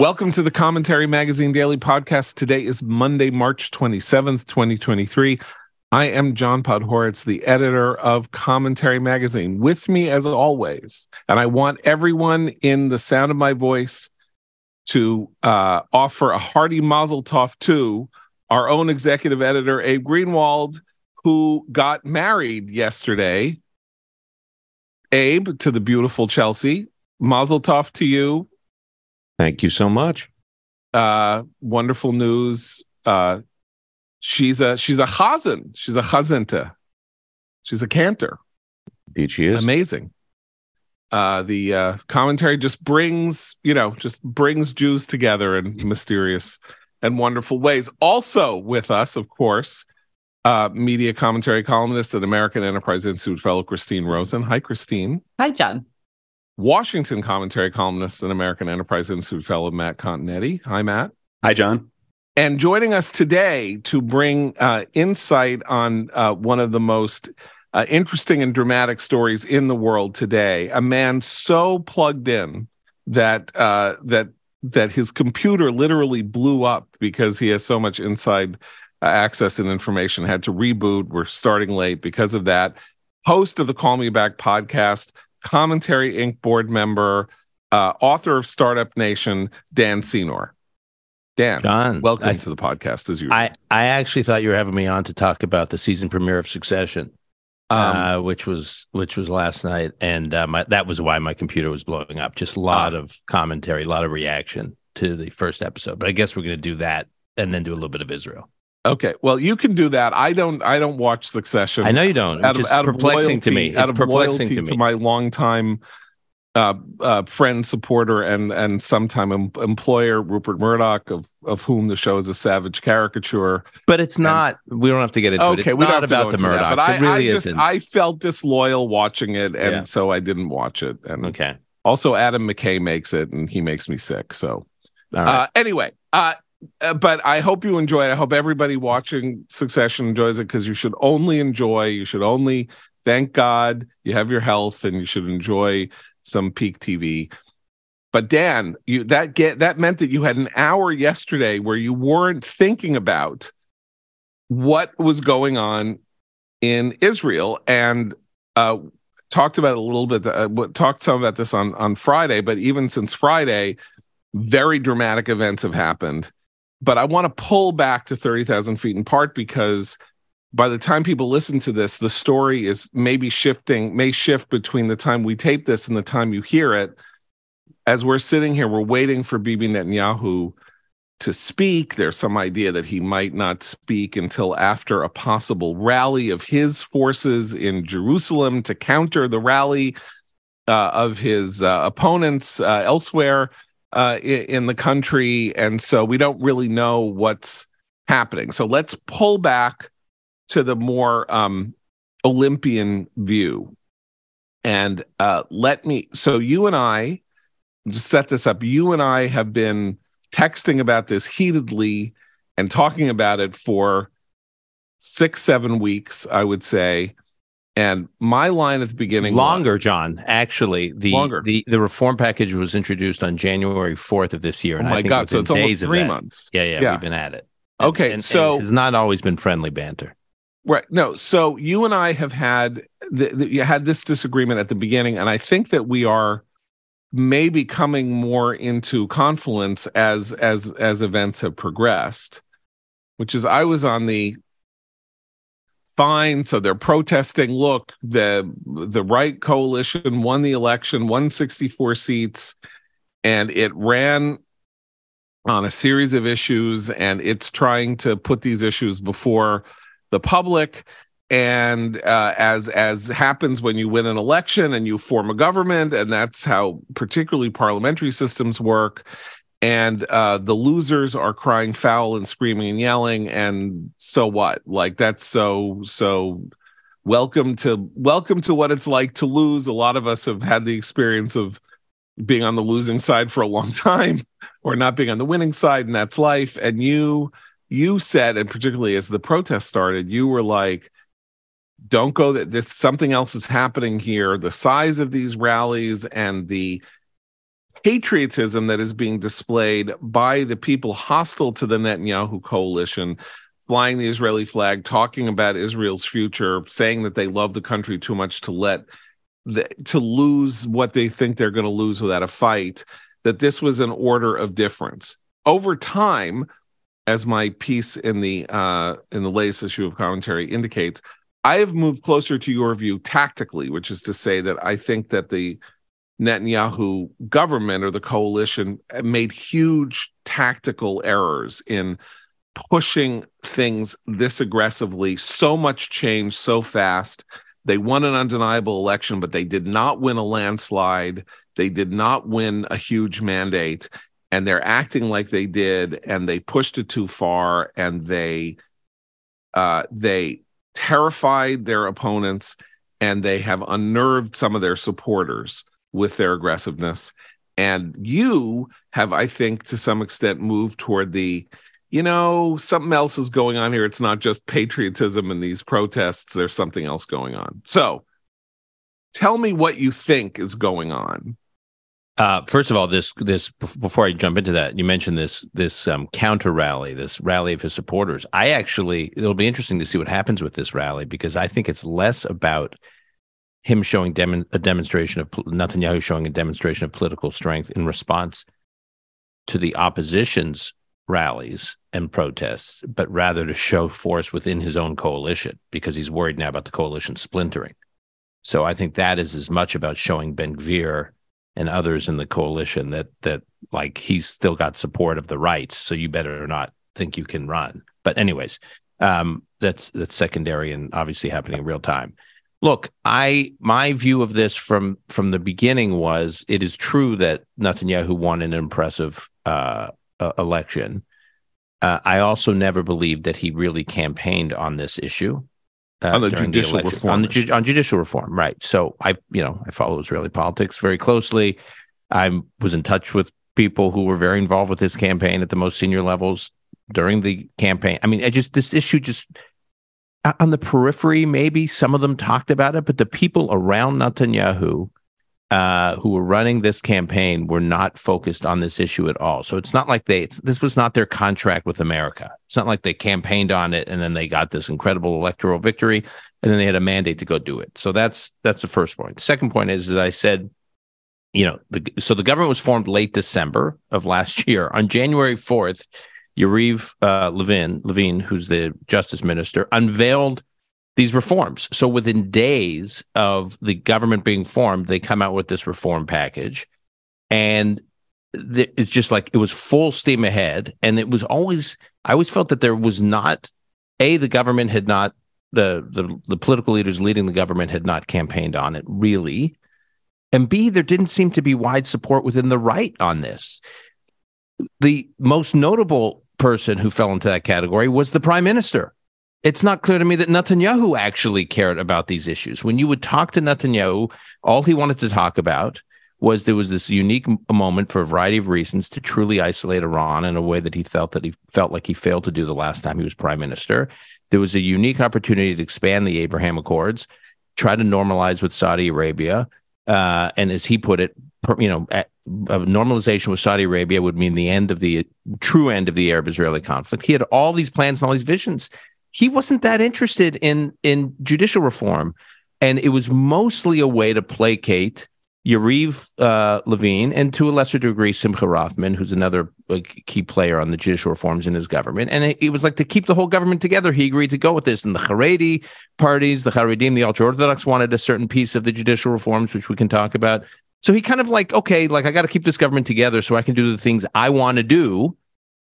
Welcome to the Commentary Magazine Daily Podcast. Today is Monday, March 27th, 2023. I am John Podhoretz, the editor of Commentary Magazine. With me, as always, and I want everyone in the sound of my voice to uh, offer a hearty mazel tov to our own executive editor, Abe Greenwald, who got married yesterday. Abe, to the beautiful Chelsea. Mazel tov to you. Thank you so much. Uh, wonderful news. Uh, she's a she's a chazan. She's a chazenta. She's a cantor. Indeed, she is amazing. Uh, the uh, commentary just brings you know just brings Jews together in mysterious and wonderful ways. Also with us, of course, uh, media commentary columnist at American Enterprise Institute fellow Christine Rosen. Hi, Christine. Hi, John. Washington commentary columnist and American Enterprise Institute fellow Matt Continetti. Hi, Matt. Hi, John. And joining us today to bring uh, insight on uh, one of the most uh, interesting and dramatic stories in the world today, a man so plugged in that uh, that that his computer literally blew up because he has so much inside uh, access and information. Had to reboot. We're starting late because of that. Host of the Call Me Back podcast, Commentary Inc. board member, uh, author of Startup Nation, Dan Senor. Dan, John, welcome I, to the podcast as usual. I, I actually thought you were having me on to talk about the season premiere of Succession, um, uh, which was which was last night, and uh, my, that was why my computer was blowing up. Just a lot uh, of commentary, a lot of reaction to the first episode. But I guess we're going to do that and then do a little bit of Israel. Okay, well, you can do that. I don't. I don't watch Succession. I know you don't. It's out of, out perplexing loyalty, to me. It's out of perplexing to, me. to my longtime uh, uh, friend, supporter, and and sometime em- employer, Rupert Murdoch, of of whom the show is a savage caricature. But it's not. And, we don't have to get into okay, it. It's we not about the Murdochs. That, it really I just, isn't. I felt disloyal watching it, and yeah. so I didn't watch it. And okay. Also, Adam McKay makes it, and he makes me sick. So, uh, anyway, uh, uh, but I hope you enjoy it. I hope everybody watching Succession enjoys it because you should only enjoy. You should only thank God you have your health, and you should enjoy some peak TV. But Dan, you that get that meant that you had an hour yesterday where you weren't thinking about what was going on in Israel and uh, talked about a little bit. Uh, talked some about this on on Friday, but even since Friday, very dramatic events have happened. But I want to pull back to thirty thousand feet in part because by the time people listen to this, the story is maybe shifting, may shift between the time we tape this and the time you hear it. As we're sitting here, we're waiting for Bibi Netanyahu to speak. There's some idea that he might not speak until after a possible rally of his forces in Jerusalem to counter the rally uh, of his uh, opponents uh, elsewhere uh, in, in the country. And so we don't really know what's happening. So let's pull back to the more um, Olympian view. And uh, let me, so you and I, just set this up, you and I have been texting about this heatedly and talking about it for six, seven weeks, I would say. And my line at the beginning longer, was, John. Actually, the longer. the the reform package was introduced on January fourth of this year. And oh my God! So it's almost three months. Yeah, yeah, yeah, we've been at it. And, okay, and, so and it's not always been friendly banter. Right. No. So you and I have had the, the, you had this disagreement at the beginning, and I think that we are maybe coming more into confluence as as as events have progressed. Which is, I was on the fine. So they're protesting. Look, the the right coalition won the election, 164 seats, and it ran on a series of issues, and it's trying to put these issues before the public and uh, as as happens when you win an election and you form a government and that's how particularly parliamentary systems work and uh, the losers are crying foul and screaming and yelling and so what? Like that's so so welcome to welcome to what it's like to lose. A lot of us have had the experience of being on the losing side for a long time or not being on the winning side and that's life. And you you said, and particularly as the protest started, you were like, don't go that this something else is happening here. The size of these rallies and the patriotism that is being displayed by the people hostile to the Netanyahu coalition, flying the Israeli flag, talking about Israel's future, saying that they love the country too much to let the, to lose what they think they're going to lose without a fight. That this was an order of difference over time, as my piece in the uh, in the latest issue of commentary indicates. I have moved closer to your view tactically, which is to say that I think that the Netanyahu government or the coalition made huge tactical errors in pushing things this aggressively, so much change so fast. They won an undeniable election, but they did not win a landslide. They did not win a huge mandate. And they're acting like they did, and they pushed it too far, and they uh, they terrified their opponents, and they have unnerved some of their supporters with their aggressiveness. And you have, I think, to some extent moved toward the, you know, something else is going on here. It's not just patriotism and these protests, there's something else going on. So tell me what you think is going on. Uh, first of all, this this before I jump into that, you mentioned this this um, counter rally, this rally of his supporters. I actually, it'll be interesting to see what happens with this rally because I think it's less about him showing dem- a demonstration of Netanyahu showing a demonstration of political strength in response to the opposition's rallies and protests, but rather to show force within his own coalition because he's worried now about the coalition splintering. So I think that is as much about showing Ben Gvir and others in the coalition that that like he's still got support of the right, so you better not think you can run. But anyways, um, that's that's secondary and obviously happening in real time. Look, I my view of this from from the beginning was it is true that Netanyahu won an impressive uh, uh, election. Uh, I also never believed that he really campaigned on this issue uh, on the judicial the reform on, the, on judicial reform, right? So I, you know, I follow Israeli politics very closely. I was in touch with people who were very involved with his campaign at the most senior levels during the campaign. I mean, I just this issue just on the periphery, maybe some of them talked about it, but the people around Netanyahu uh, who were running this campaign were not focused on this issue at all. So it's not like they, this was not their contract with America. It's not like they campaigned on it and then they got this incredible electoral victory and then they had a mandate to go do it. So that's that's the first point. The second point is, as I said, you know, the, so the government was formed late December of last year. On January 4th, Yariv uh, Levin, Levine, who's the justice minister, unveiled these reforms. So within days of the government being formed, they come out with this reform package, and th- it's just like it was full steam ahead. And it was always I always felt that there was not a the government had not the the the political leaders leading the government had not campaigned on it really, and b there didn't seem to be wide support within the right on this. The most notable person who fell into that category was the prime minister. It's not clear to me that Netanyahu actually cared about these issues. When you would talk to Netanyahu, all he wanted to talk about was there was this unique moment for a variety of reasons to truly isolate Iran in a way that he felt that he felt like he failed to do the last time he was prime minister. There was a unique opportunity to expand the Abraham Accords, try to normalize with Saudi Arabia, uh, and as he put it, you know, normalization with Saudi Arabia would mean the end of the true end of the Arab-Israeli conflict. He had all these plans and all these visions. He wasn't that interested in in judicial reform, and it was mostly a way to placate Yariv uh, Levine and to a lesser degree Simcha Rothman, who's another uh, key player on the judicial reforms in his government. And it, it, was like to keep the whole government together. He agreed to go with this. And the Haredi parties, the Haredim, the ultra Orthodox wanted a certain piece of the judicial reforms, which we can talk about. So he kind of like, okay, like I got to keep this government together so I can do the things I want to do.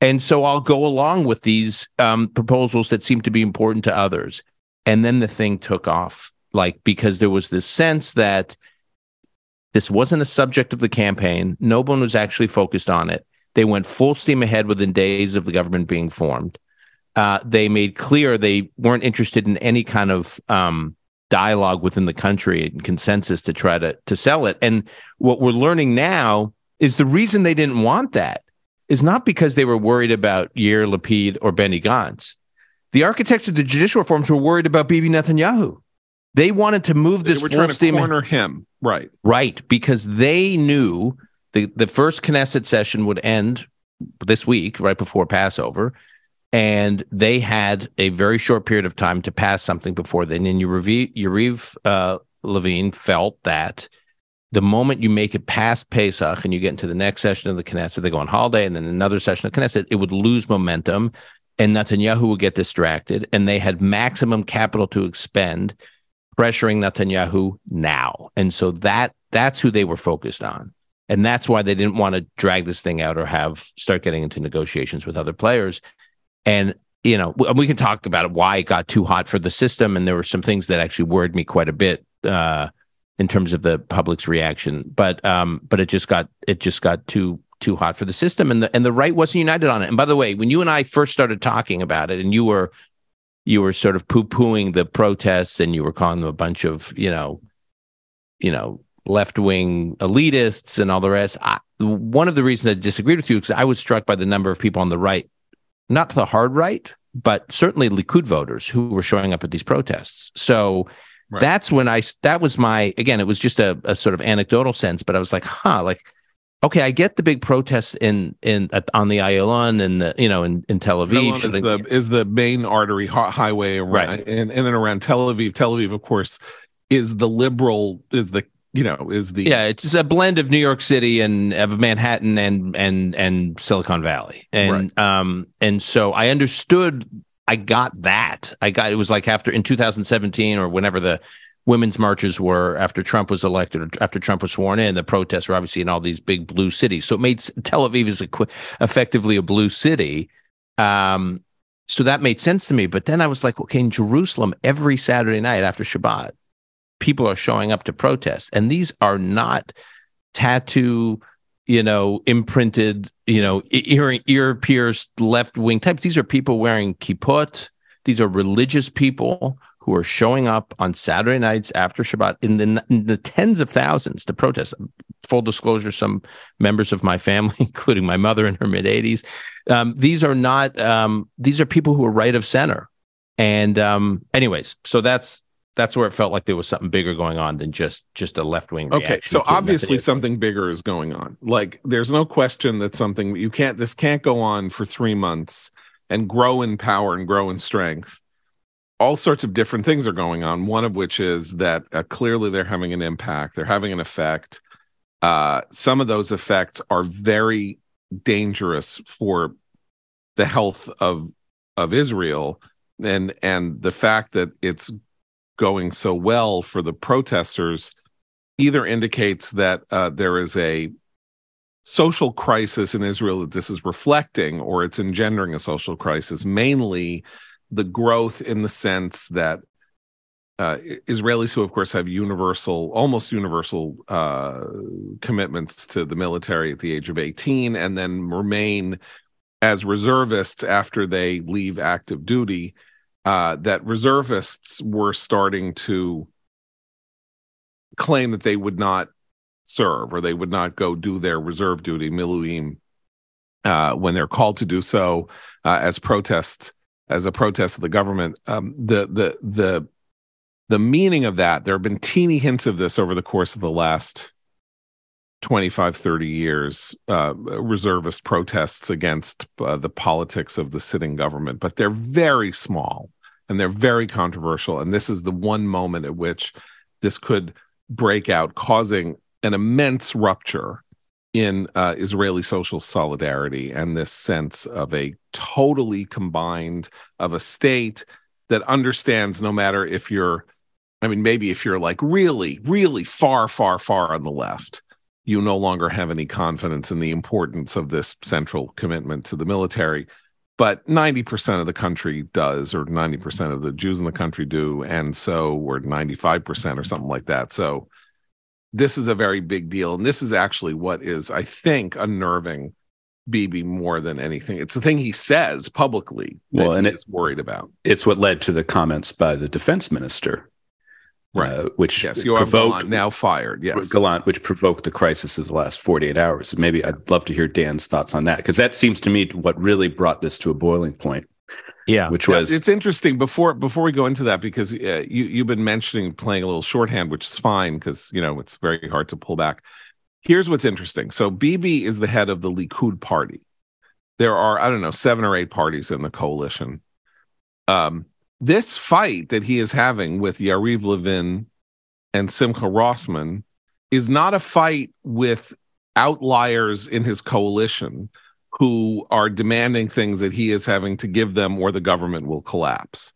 And so I'll go along with these um, proposals that seem to be important to others. And then the thing took off, like, because there was this sense that this wasn't a subject of the campaign. No one was actually focused on it. They went full steam ahead within days of the government being formed. Uh, they made clear they weren't interested in any kind of um, dialogue within the country and consensus to try to to sell it. And what we're learning now is the reason they didn't want that is not because they were worried about Yair Lapid or Benny Gantz. The architects of the judicial reforms were worried about Bibi Netanyahu. They wanted to move this. They were trying to corner him, right? Right, because they knew the the first Knesset session would end this week, right before Passover, and they had a very short period of time to pass something before then. And Yariv, Yariv uh, Levin felt that the moment you make it past Pesach and you get into the next session of the Knesset, they go on holiday and then another session of Knesset, it would lose momentum and Netanyahu would get distracted. And they had maximum capital to expend, pressuring Netanyahu now. And so that that's who they were focused on. And that's why they didn't want to drag this thing out or have start getting into negotiations with other players. And you know, we can talk about why it got too hot for the system. And there were some things that actually worried me quite a bit uh, in terms of the public's reaction. But um, but it just got it just got too too hot for the system, and the and the right wasn't united on it. And by the way, when you and I first started talking about it, and you were you were sort of poo pooing the protests, and you were calling them a bunch of you know, you know, left wing elitists and all the rest. I, one of the reasons I disagreed with you is I was struck by the number of people on the right, not the hard right, but certainly Likud voters who were showing up at these protests. So right. that's when I that was my again, it was just a, a sort of anecdotal sense, but I was like, huh, like okay, I get the big protests in in on the Ayalon and the, you know in, in Tel Aviv. Is the is the main artery highway around, right. in, in and around Tel Aviv. Tel Aviv, of course, is the liberal is the you know is the yeah it's a blend of New York City and of Manhattan and and and Silicon Valley. And right. um and so I understood I got that. I got it was like after in 2017 or whenever the women's marches were after Trump was elected or after Trump was sworn in the protests were obviously in all these big blue cities. So it made Tel Aviv is effectively a blue city. Um so that made sense to me. But then I was like okay in Jerusalem every Saturday night after Shabbat people are showing up to protest and these are not tattoo you know imprinted you know ear ear pierced left wing types these are people wearing kippot these are religious people who are showing up on Saturday nights after Shabbat in the, in the tens of thousands to protest. Full disclosure: some members of my family, including my mother in her mid 80s, um, these are not um, these are people who are right of center. And um, anyways, so that's that's where it felt like there was something bigger going on than just just a left wing. Okay, so obviously something bigger is going on. Like there's no question that something you can't this can't go on for three months and grow in power and grow in strength. All sorts of different things are going on. One of which is that uh, clearly they're having an impact. They're having an effect. Uh, some of those effects are very dangerous for the health of of Israel and and the fact that it's going so well for the protesters either indicates that uh, there is a social crisis in Israel that this is reflecting, or it's engendering a social crisis, mainly the growth in the sense that uh, Israelis, who of course have universal, almost universal uh, commitments to the military at the age of 18, and then remain as reservists after they leave active duty, uh, that reservists were starting to claim that they would not serve or they would not go do their reserve duty, miluim, uh, when they're called to do so uh, as protests, as a protest of the government. Um, the the the the meaning of that, there have been teeny hints of this over the course of the last 25 30 years uh, reservist protests against uh, the politics of the sitting government but they're very small and they're very controversial. And this is the one moment at which this could break out, causing an immense rupture in uh, Israeli social solidarity and this sense of a totally combined of a state that understands no matter if you're, I mean, maybe if you're like really, really far, far, far on the left, you no longer have any confidence in the importance of this central commitment to the military but 90% of the country does or 90% of the jews in the country do and so we're 95% or something like that so this is a very big deal and this is actually what is i think unnerving Bibi more than anything. It's the thing he says publicly well, and it's worried about. It's what led to the comments by the defense minister right? Uh, which yes, you provoked, are now fired. Yes, Gallant, which provoked the crisis of the last 48 hours. Maybe I'd love to hear Dan's thoughts on that because that seems to me what really brought this to a boiling point. Yeah, which was it's interesting. Before before we go into that, because uh, you you've been mentioning playing a little shorthand, which is fine because you know it's very hard to pull back. here's what's interesting. So Bibi is the head of the Likud party. There are, I don't know, seven or eight parties in the coalition. Um, this fight that he is having with Yariv Levin and Simcha Rothman is not a fight with outliers in his coalition who are demanding things that he is having to give them or the government will collapse.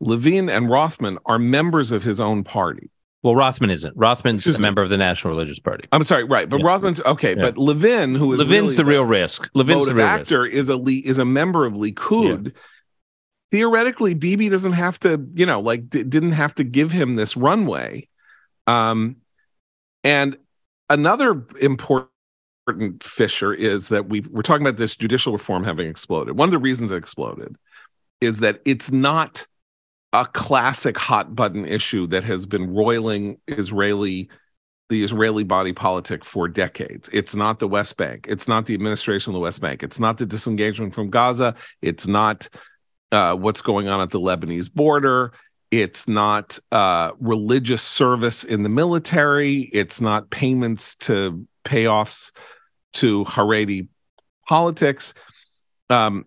Levin and Rothman are members of his own party. Well, Rothman isn't. Rothman's Excuse a member of the National Religious Party. I'm sorry, right, but yeah. Rothman's okay. Yeah. But Levin, who is Levin's really the real risk. Levin's the real actor, risk. is a is a member of Likud. Yeah. Theoretically, Bibi doesn't have to, you know, like d- didn't have to give him this runway. Um, and another important fissure is that we we're talking about this judicial reform having exploded. One of the reasons it exploded is that it's not a classic hot button issue that has been roiling Israeli the Israeli body politic for decades. It's not the West Bank. It's not the administration of the West Bank. It's not the disengagement from Gaza. It's not uh, what's going on at the Lebanese border. It's not uh, religious service in the military. It's not payments to payoffs to Haredi politics. Um,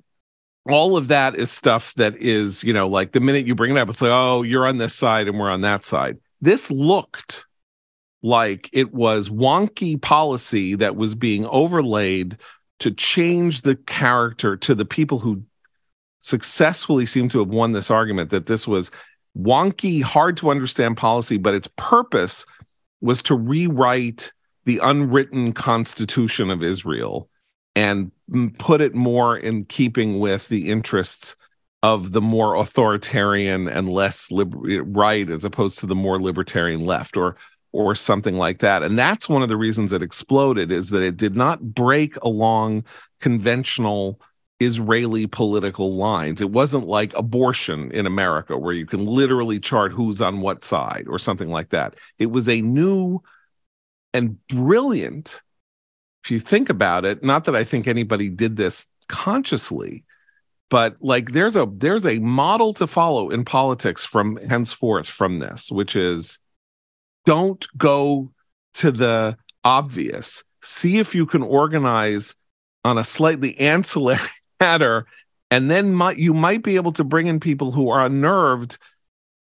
all of that is stuff that is, you know, like the minute you bring it up, it's like, oh, you're on this side and we're on that side. This looked like it was wonky policy that was being overlaid to change the character to the people who successfully seem to have won this argument that this was wonky, hard to understand policy, but its purpose was to rewrite the unwritten constitution of Israel and put it more in keeping with the interests of the more authoritarian and less liber- right as opposed to the more libertarian left or or something like that. And that's one of the reasons it exploded is that it did not break along conventional Israeli political lines. It wasn't like abortion in America where you can literally chart who's on what side or something like that. It was a new and brilliant if you think about it, not that I think anybody did this consciously, but like there's a there's a model to follow in politics from henceforth from this, which is don't go to the obvious. See if you can organize on a slightly ancillary matter, and then might, you might be able to bring in people who are unnerved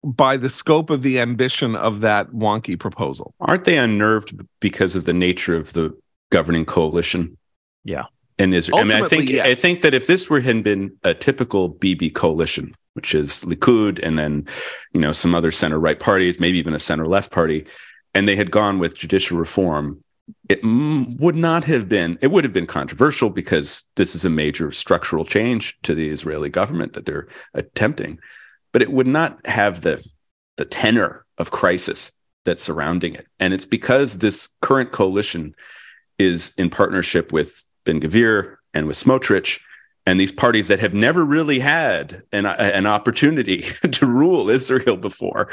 by the scope of the ambition of that wonky proposal. Aren't they unnerved because of the nature of the governing coalition. Yeah. In Israel. Ultimately, I mean, I think yes. I think that if this were had been a typical Bibi coalition, which is Likud and then, you know, some other center right parties, maybe even a center left party, and they had gone with judicial reform, it would not have been it would have been controversial because this is a major structural change to the Israeli government that they're attempting, but it would not have the the tenor of crisis that's surrounding it. And it's because this current coalition is in partnership with Ben Gvir and with Smotrich and these parties that have never really had an, an opportunity to rule Israel before,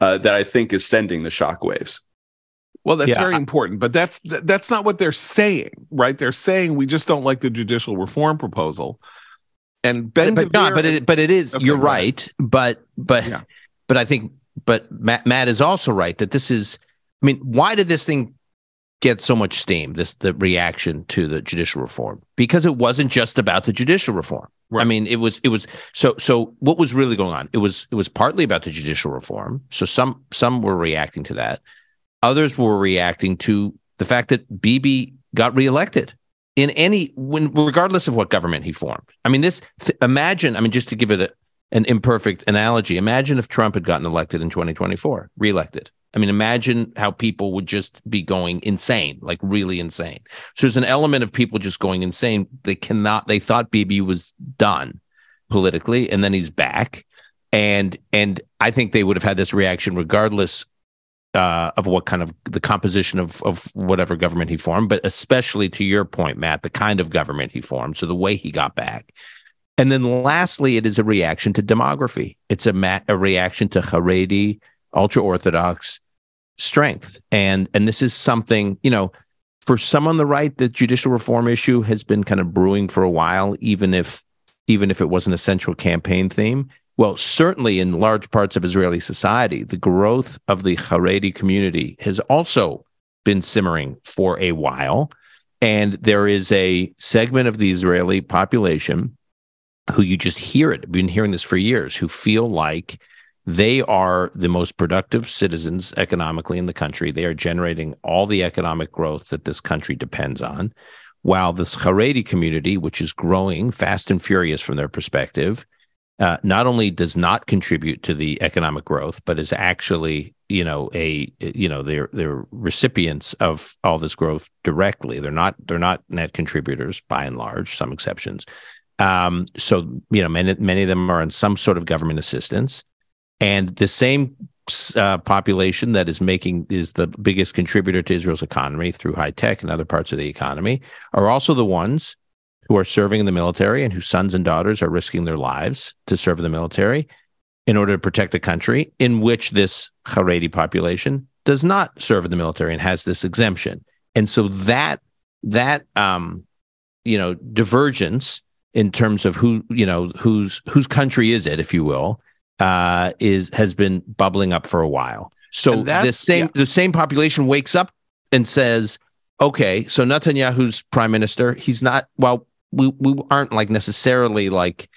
uh, that I think is sending the shockwaves. Well, that's yeah. very important, but that's that's not what they're saying, right? They're saying we just don't like the judicial reform proposal. And Ben, but, but, but it, but it is. Okay, you're right, but but yeah. but I think, but Matt, Matt is also right that this is. I mean, why did this thing get so much steam this the reaction to the judicial reform because it wasn't just about the judicial reform right. i mean it was it was so so what was really going on it was it was partly about the judicial reform so some some were reacting to that others were reacting to the fact that Bibi got reelected in any when regardless of what government he formed i mean this th- imagine i mean just to give it a, an imperfect analogy imagine if trump had gotten elected in 2024 reelected I mean, imagine how people would just be going insane, like really insane. So there's an element of people just going insane. They cannot, they thought Bibi was done politically, and then he's back. And and I think they would have had this reaction regardless uh, of what kind of the composition of of whatever government he formed, but especially to your point, Matt, the kind of government he formed. So the way he got back. And then lastly, it is a reaction to demography. It's a, ma- a reaction to Haredi, ultra Orthodox, strength. And and this is something, you know, for some on the right, the judicial reform issue has been kind of brewing for a while, even if even if it wasn't a central campaign theme. Well, certainly in large parts of Israeli society, the growth of the Haredi community has also been simmering for a while. And there is a segment of the Israeli population who you just hear it, been hearing this for years, who feel like they are the most productive citizens economically in the country. They are generating all the economic growth that this country depends on. While this Haredi community, which is growing fast and furious from their perspective, uh, not only does not contribute to the economic growth, but is actually, you know, a you know they're they're recipients of all this growth directly. They're not they're not net contributors by and large, some exceptions. Um, so you know, many many of them are on some sort of government assistance, and the same uh, population that is making is the biggest contributor to Israel's economy through high tech and other parts of the economy are also the ones who are serving in the military and whose sons and daughters are risking their lives to serve in the military in order to protect the country, in which this Haredi population does not serve in the military and has this exemption. And so that that um, you know divergence in terms of who you know whose whose country is it, if you will, uh, is has been bubbling up for a while. So the same yeah. the same population wakes up and says, "Okay, so Netanyahu's prime minister. He's not well we we aren't like necessarily like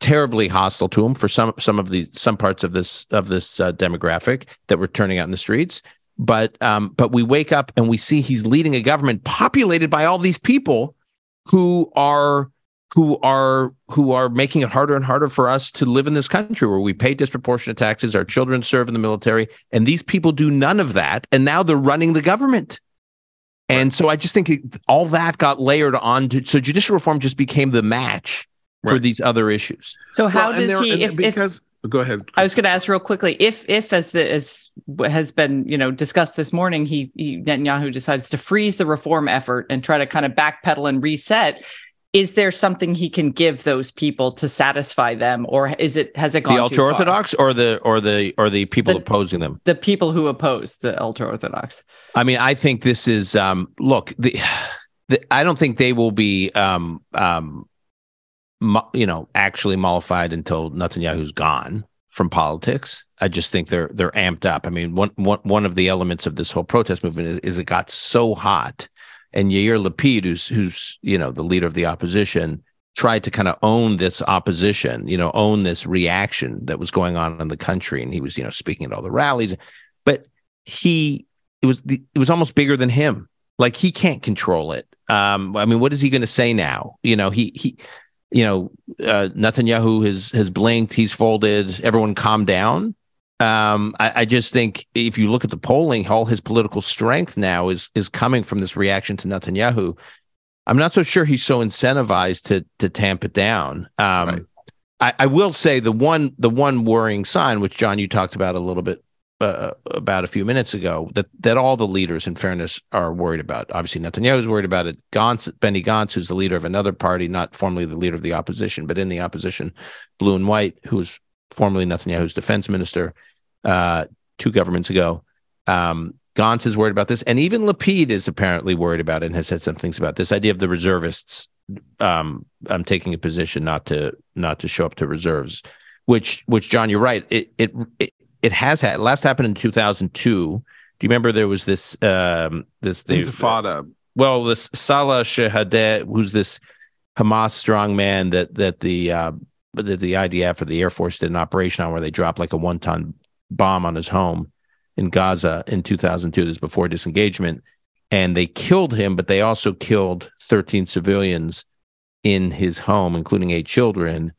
terribly hostile to him for some some of the some parts of this of this uh, demographic that we're turning out in the streets. But um but we wake up and we see he's leading a government populated by all these people who are who are who are making it harder and harder for us to live in this country where we pay disproportionate taxes our children serve in the military and these people do none of that and now they're running the government and so I just think it, all that got layered on to so judicial reform just became the match right. for these other issues. So how well, does he if, because if, go ahead. I was going to ask real quickly if if as the as has been you know discussed this morning he, he Netanyahu decides to freeze the reform effort and try to kind of backpedal and reset is there something he can give those people to satisfy them or is it has it gone the ultra orthodox or the or the or the people the, opposing them? the people who oppose the ultra orthodox i mean i think this is um look the, the i don't think they will be um um you know actually mollified until netanyahu's gone from politics. I just think they're they're amped up. I mean one one, one of the elements of this whole protest movement is, is it got so hot and Yair Lapid, who's who's you know the leader of the opposition, tried to kind of own this opposition, you know, own this reaction that was going on in the country, and he was you know speaking at all the rallies, but he it was the, it was almost bigger than him. Like he can't control it. Um, I mean, what is he going to say now? You know, he he, you know, uh, Netanyahu has has blinked, he's folded. Everyone calm down. Um, I, I, just think if you look at the polling, all his political strength now is is coming from this reaction to Netanyahu. I'm not so sure he's so incentivized to to tamp it down. Um, right. I, I, will say the one the one worrying sign, which John you talked about a little bit uh, about a few minutes ago, that that all the leaders, in fairness, are worried about. Obviously, Netanyahu is worried about it. Gantz, Benny Gantz, who's the leader of another party, not formally the leader of the opposition, but in the opposition, Blue and White, who's formerly Netanyahu's defense minister uh, two governments ago. Um, Gantz is worried about this, and even Lapid is apparently worried about it and has said some things about this idea of the reservists. Um, I'm taking a position not to not to show up to reserves, which which John, you're right. It it it, it has had last happened in 2002. Do you remember there was this um, this the, Intifada? well, this Salah Shehadeh, who's this Hamas strongman that that the uh, the, the IDF or the Air Force did an operation on where they dropped like a one ton bomb on his home in Gaza in 2002. This before disengagement. And they killed him, but they also killed 13 civilians in his home, including eight children.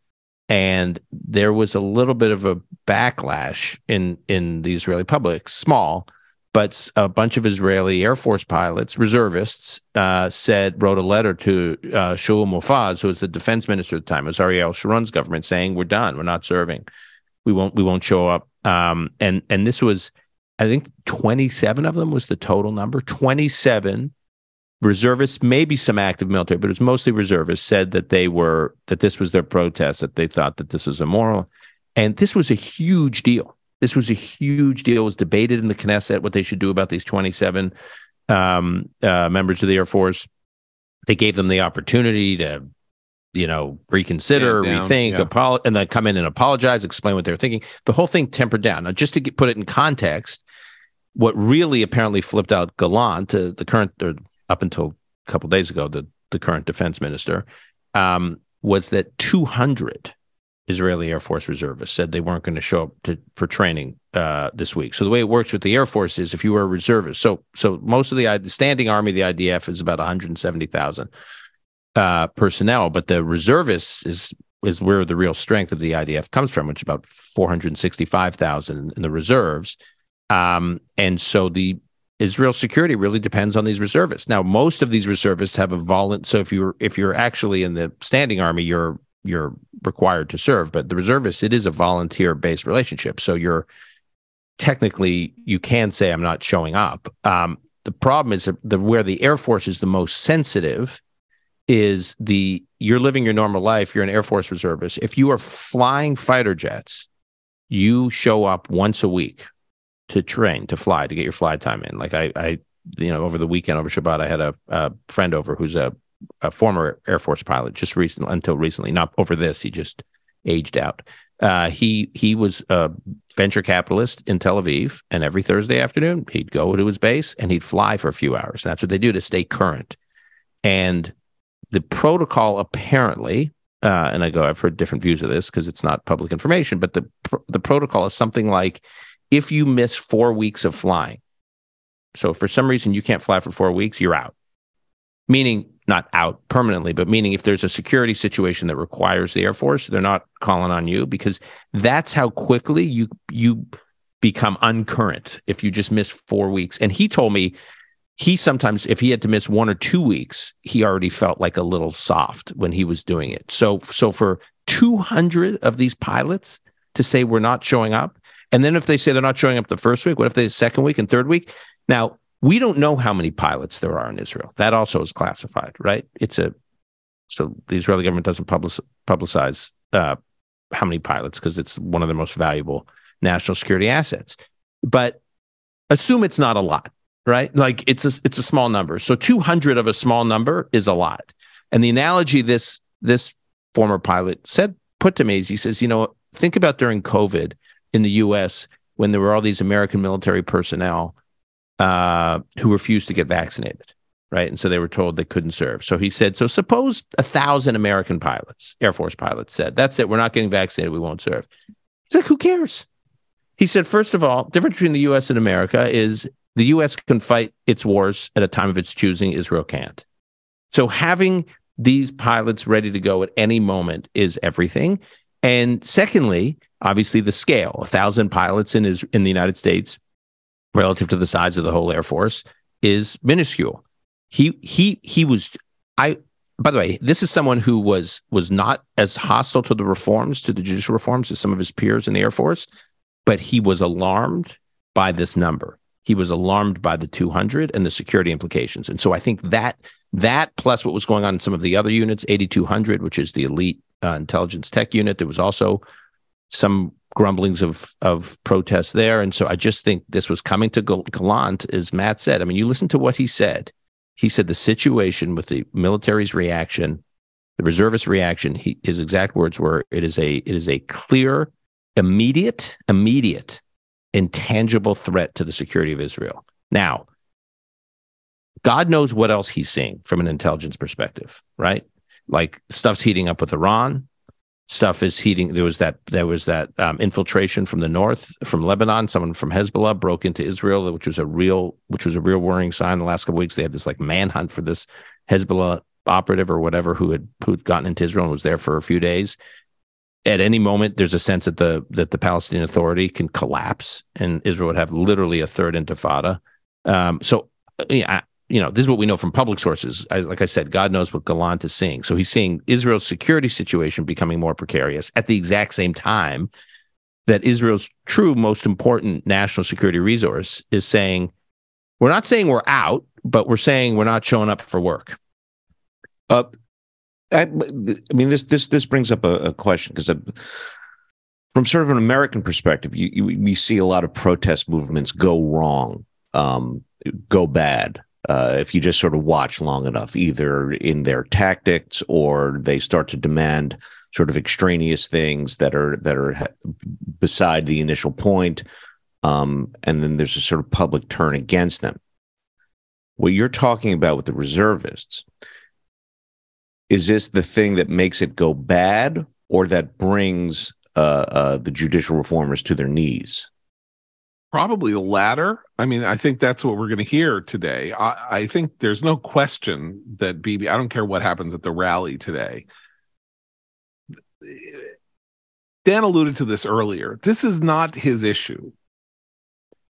And there was a little bit of a backlash in, in the Israeli public, small, but a bunch of Israeli Air Force pilots, reservists, uh, said wrote a letter to uh, Shaul Mofaz, who was the defense minister at the time, it was Ariel Sharon's government, saying, "We're done. We're not serving. We won't. We won't show up." Um, and and this was, I think, twenty seven of them was the total number. Twenty seven reservists, maybe some active military, but it was mostly reservists, said that they were that this was their protest, that they thought that this was immoral, and this was a huge deal this was a huge deal. It was debated in the Knesset what they should do about these 27 um, uh, members of the Air Force. They gave them the opportunity to, you know, reconsider, down, rethink, yeah. apolo- and then come in and apologize, explain what they're thinking. The whole thing tempered down. Now, just to get, put it in context, what really apparently flipped out Gallant, uh, the current, or up until a couple days ago, the the current defense minister, um, was that 200 Israeli Air Force reservists said they weren't going to show up to, for training uh, this week. So the way it works with the Air Force is if you were a reservist, so so most of the, the standing army, the IDF is about 170,000 uh, personnel, but the reservists is is where the real strength of the IDF comes from, which is about 465,000 in the reserves. Um, and so the Israel security really depends on these reservists. Now, most of these reservists have a volunt. So if you're if you're actually in the standing army, you're you're required to serve. But the reservists, it is a volunteer based relationship. So you're technically you can say I'm not showing up. Um, the problem is the where the Air Force is the most sensitive is the you're living your normal life. You're an Air Force reservist. If you are flying fighter jets, you show up once a week to train to fly to get your fly time in. Like I, I, you know, over the weekend over Shabbat, I had a, a friend over who's a, a former Air Force pilot, just recently until recently, not over this. He just aged out. Uh, he he was a venture capitalist in Tel Aviv, and every Thursday afternoon he'd go to his base and he'd fly for a few hours. And that's what they do to stay current. And the protocol apparently, uh, and I go, I've heard different views of this because it's not public information, but the the protocol is something like if you miss four weeks of flying, so for some reason you can't fly for four weeks, you're out. Meaning not out permanently, but meaning if there's a security situation that requires the Air Force, they're not calling on you because that's how quickly you you become uncurrent if you just miss four weeks. And he told me he sometimes, if he had to miss one or two weeks, he already felt like a little soft when he was doing it. So, so for 200 of these pilots to say we're not showing up, and then if they say they're not showing up the first week, what if they second week and third week? Now, we don't know how many pilots there are in Israel. That also is classified, right? It's a so the Israeli government doesn't public, publicize uh, how many pilots because it's one of the most valuable national security assets. But assume it's not a lot, right? Like it's a it's a small number. So 200 of a small number is a lot. And the analogy this this former pilot said put to me is he says, you know, think about during COVID in the U.S. when there were all these American military personnel uh, who refused to get vaccinated, right? And so they were told they couldn't serve. So he said, so suppose a thousand American pilots, Air Force pilots, said, "That's it. We're not getting vaccinated. We won't serve." It's like, "Who cares?" He said, first of all, difference between the U.S. and America is the U.S. can fight its wars at a time of its choosing. Israel can't. So having these pilots ready to go at any moment is everything. And secondly, obviously the scale, a thousand pilots in is in the United States relative to the size of the whole Air Force is minuscule. He he he was I by the way, this is someone who was was not as hostile to the reforms, to the judicial reforms as some of his peers in the Air Force, but he was alarmed by this number. He was alarmed by the 200 and the security implications. And so I think that that plus what was going on in some of the other units, 8200, which is the elite uh, intelligence tech unit. There was also some grumblings of of protests there, and so I just think this was coming to Gallant, as Matt said. I mean, you listen to what he said. He said the situation with the military's reaction, the reservist reaction. He, his exact words were, "It is a it is a clear, immediate, immediate, intangible threat to the security of Israel." Now, God knows what else he's seeing from an intelligence perspective, right? like stuff's heating up with Iran. Stuff is heating. There was that there was that um, infiltration from the north, from Lebanon. Someone from Hezbollah broke into Israel, which was a real, which was a real worrying sign. The last couple weeks, they had this like manhunt for this Hezbollah operative or whatever who had who'd gotten into Israel and was there for a few days. At any moment, there's a sense that the that the Palestinian Authority can collapse, and Israel would have literally a third intifada. Um, so, yeah, you know, this is what we know from public sources. I, like I said, God knows what Gallant is seeing. So he's seeing Israel's security situation becoming more precarious at the exact same time that Israel's true most important national security resource is saying, we're not saying we're out, but we're saying we're not showing up for work. Uh, I, I mean, this this this brings up a, a question because from sort of an American perspective, you, you, we see a lot of protest movements go wrong, um, go bad uh, if you just sort of watch long enough, either in their tactics or they start to demand sort of extraneous things that are that are beside the initial point. um, and then there's a sort of public turn against them. What you're talking about with the reservists is this the thing that makes it go bad, or that brings uh, uh, the judicial reformers to their knees? Probably the latter. I mean, I think that's what we're going to hear today. I, I, think there's no question that Bibi, I don't care what happens at the rally today. Dan alluded to this earlier. This is not his issue.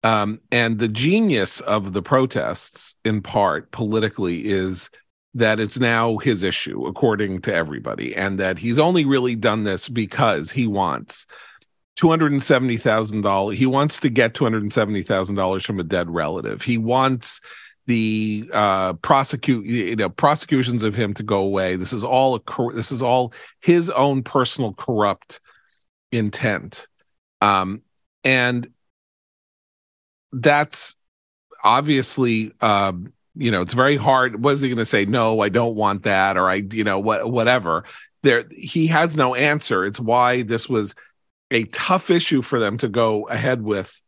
Um, and the genius of the protests, in part politically, is that it's now his issue, according to everybody, and that he's only really done this because he wants $270,000. He wants to get $270,000 from a dead relative. He wants the uh prosecute you know prosecutions of him to go away this is all a this is all his own personal corrupt intent um and that's obviously um you know it's very hard was he going to say? No i don't want that or i you know what whatever. There he has no answer. It's why this was a tough issue for them to go ahead with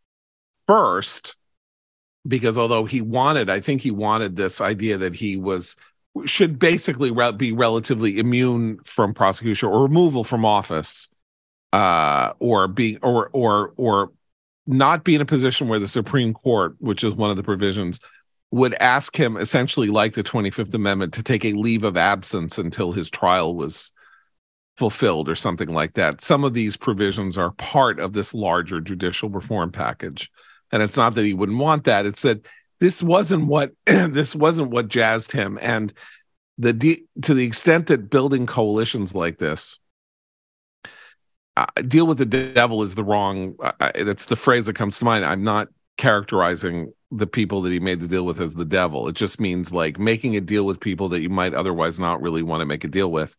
first because although he wanted i think he wanted this idea that he was should basically re- be relatively immune from prosecution or removal from office uh or being or or or not be in a position where the supreme court which is one of the provisions would ask him essentially like the 25th amendment to take a leave of absence until his trial was fulfilled or something like that. Some of these provisions are part of this larger judicial reform package and it's not that he wouldn't want that. It's that this wasn't what this wasn't what jazzed him and the de- to the extent that building coalitions like this uh, deal with the devil is the wrong uh, that's the phrase that comes to mind. I'm not characterizing the people that he made the deal with as the devil. It just means like making a deal with people that you might otherwise not really want to make a deal with.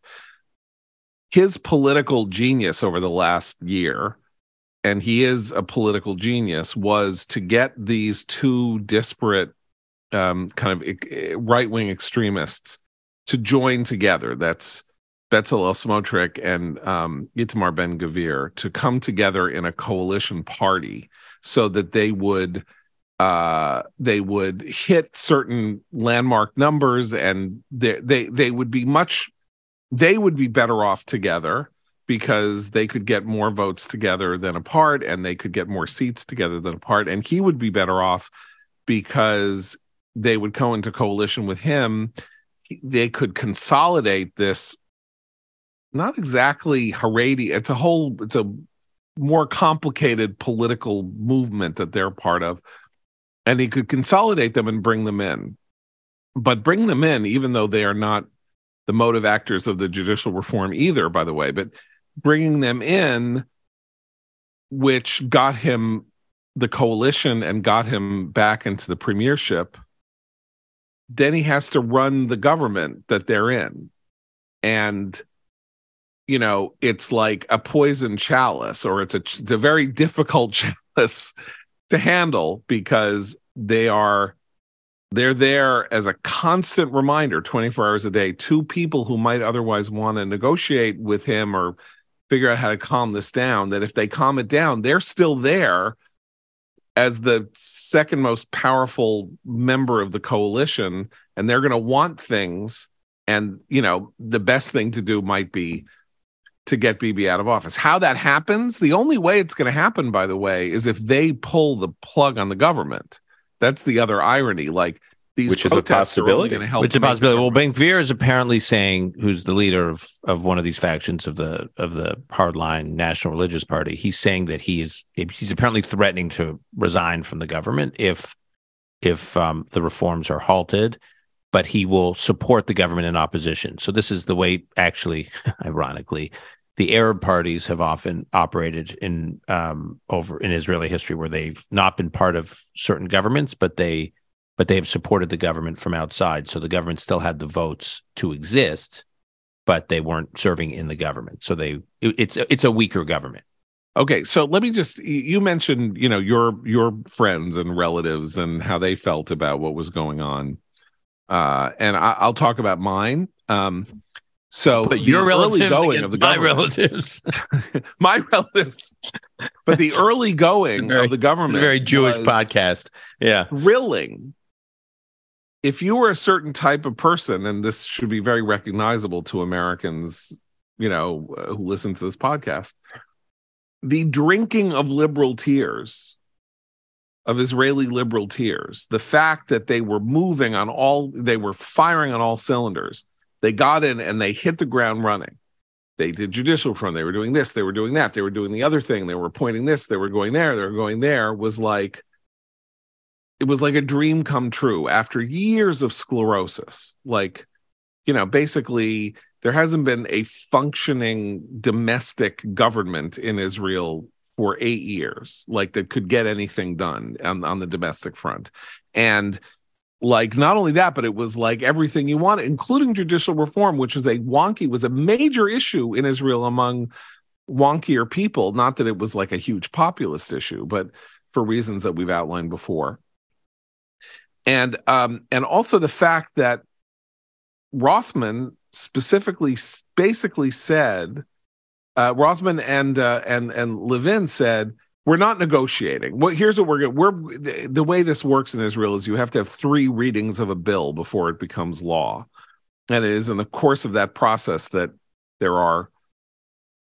His political genius over the last year, and he is a political genius, was to get these two disparate um, kind of right wing extremists to join together. That's Bezalel Smotrich and um, Itamar Ben Gvir to come together in a coalition party so that they would uh, they would hit certain landmark numbers and they, they they would be much they would be better off together because they could get more votes together than apart and they could get more seats together than apart and he would be better off because they would go into coalition with him they could consolidate this not exactly Haredi. It's a whole, it's a more complicated political movement that they're part of. And he could consolidate them and bring them in. But bring them in, even though they are not the motive actors of the judicial reform either, by the way, but bringing them in, which got him the coalition and got him back into the premiership, then he has to run the government that they're in. And you know it's like a poison chalice or it's a it's a very difficult chalice to handle because they are they're there as a constant reminder 24 hours a day to people who might otherwise want to negotiate with him or figure out how to calm this down that if they calm it down they're still there as the second most powerful member of the coalition and they're going to want things and you know the best thing to do might be to get Bibi out of office. How that happens, the only way it's going to happen, by the way, is if they pull the plug on the government. That's the other irony. Like these which is a possibility. Which is a possibility. Well, Ben Gvir is apparently saying, who's the leader of of one of these factions of the of the hardline National Religious Party. He's saying that he is he's apparently threatening to resign from the government if if um, the reforms are halted but he will support the government in opposition. So this is the way, actually, ironically, the Arab parties have often operated in um, over in Israeli history, where they've not been part of certain governments, but they but they have supported the government from outside. So the government still had the votes to exist, but they weren't serving in the government. So they it, it's it's a weaker government. Okay, so let me just you mentioned, you know, your your friends and relatives and how they felt about what was going on uh, and I, will talk about mine. Um, So but your relatives going of the my relatives, my relatives, but the early going very, of the government, very Jewish podcast, yeah, thrilling. If you were a certain type of person, and this should be very recognizable to Americans, you know, uh, who listen to this podcast, the drinking of liberal tears of Israeli liberal tears, the fact that they were moving on all, they were firing on all cylinders they got in and they hit the ground running. They did judicial front. They were doing this. They were doing that. They were doing the other thing. They were pointing this. They were going there. They were going there. Was like it was like a dream come true after years of sclerosis. Like, you know, basically there hasn't been a functioning domestic government in Israel for eight years, like that could get anything done on, on the domestic front. And like not only that but it was like everything you wanted including judicial reform which was a wonky was a major issue in israel among wonkier people. Not that it was like a huge populist issue but for reasons that we've outlined before. And um and also the fact that rothman specifically basically said uh rothman and uh and and levin said we're not negotiating. Well, here's what we're going. We're the, the way this works in Israel is you have to have three readings of a bill before it becomes law, and it is in the course of that process that there are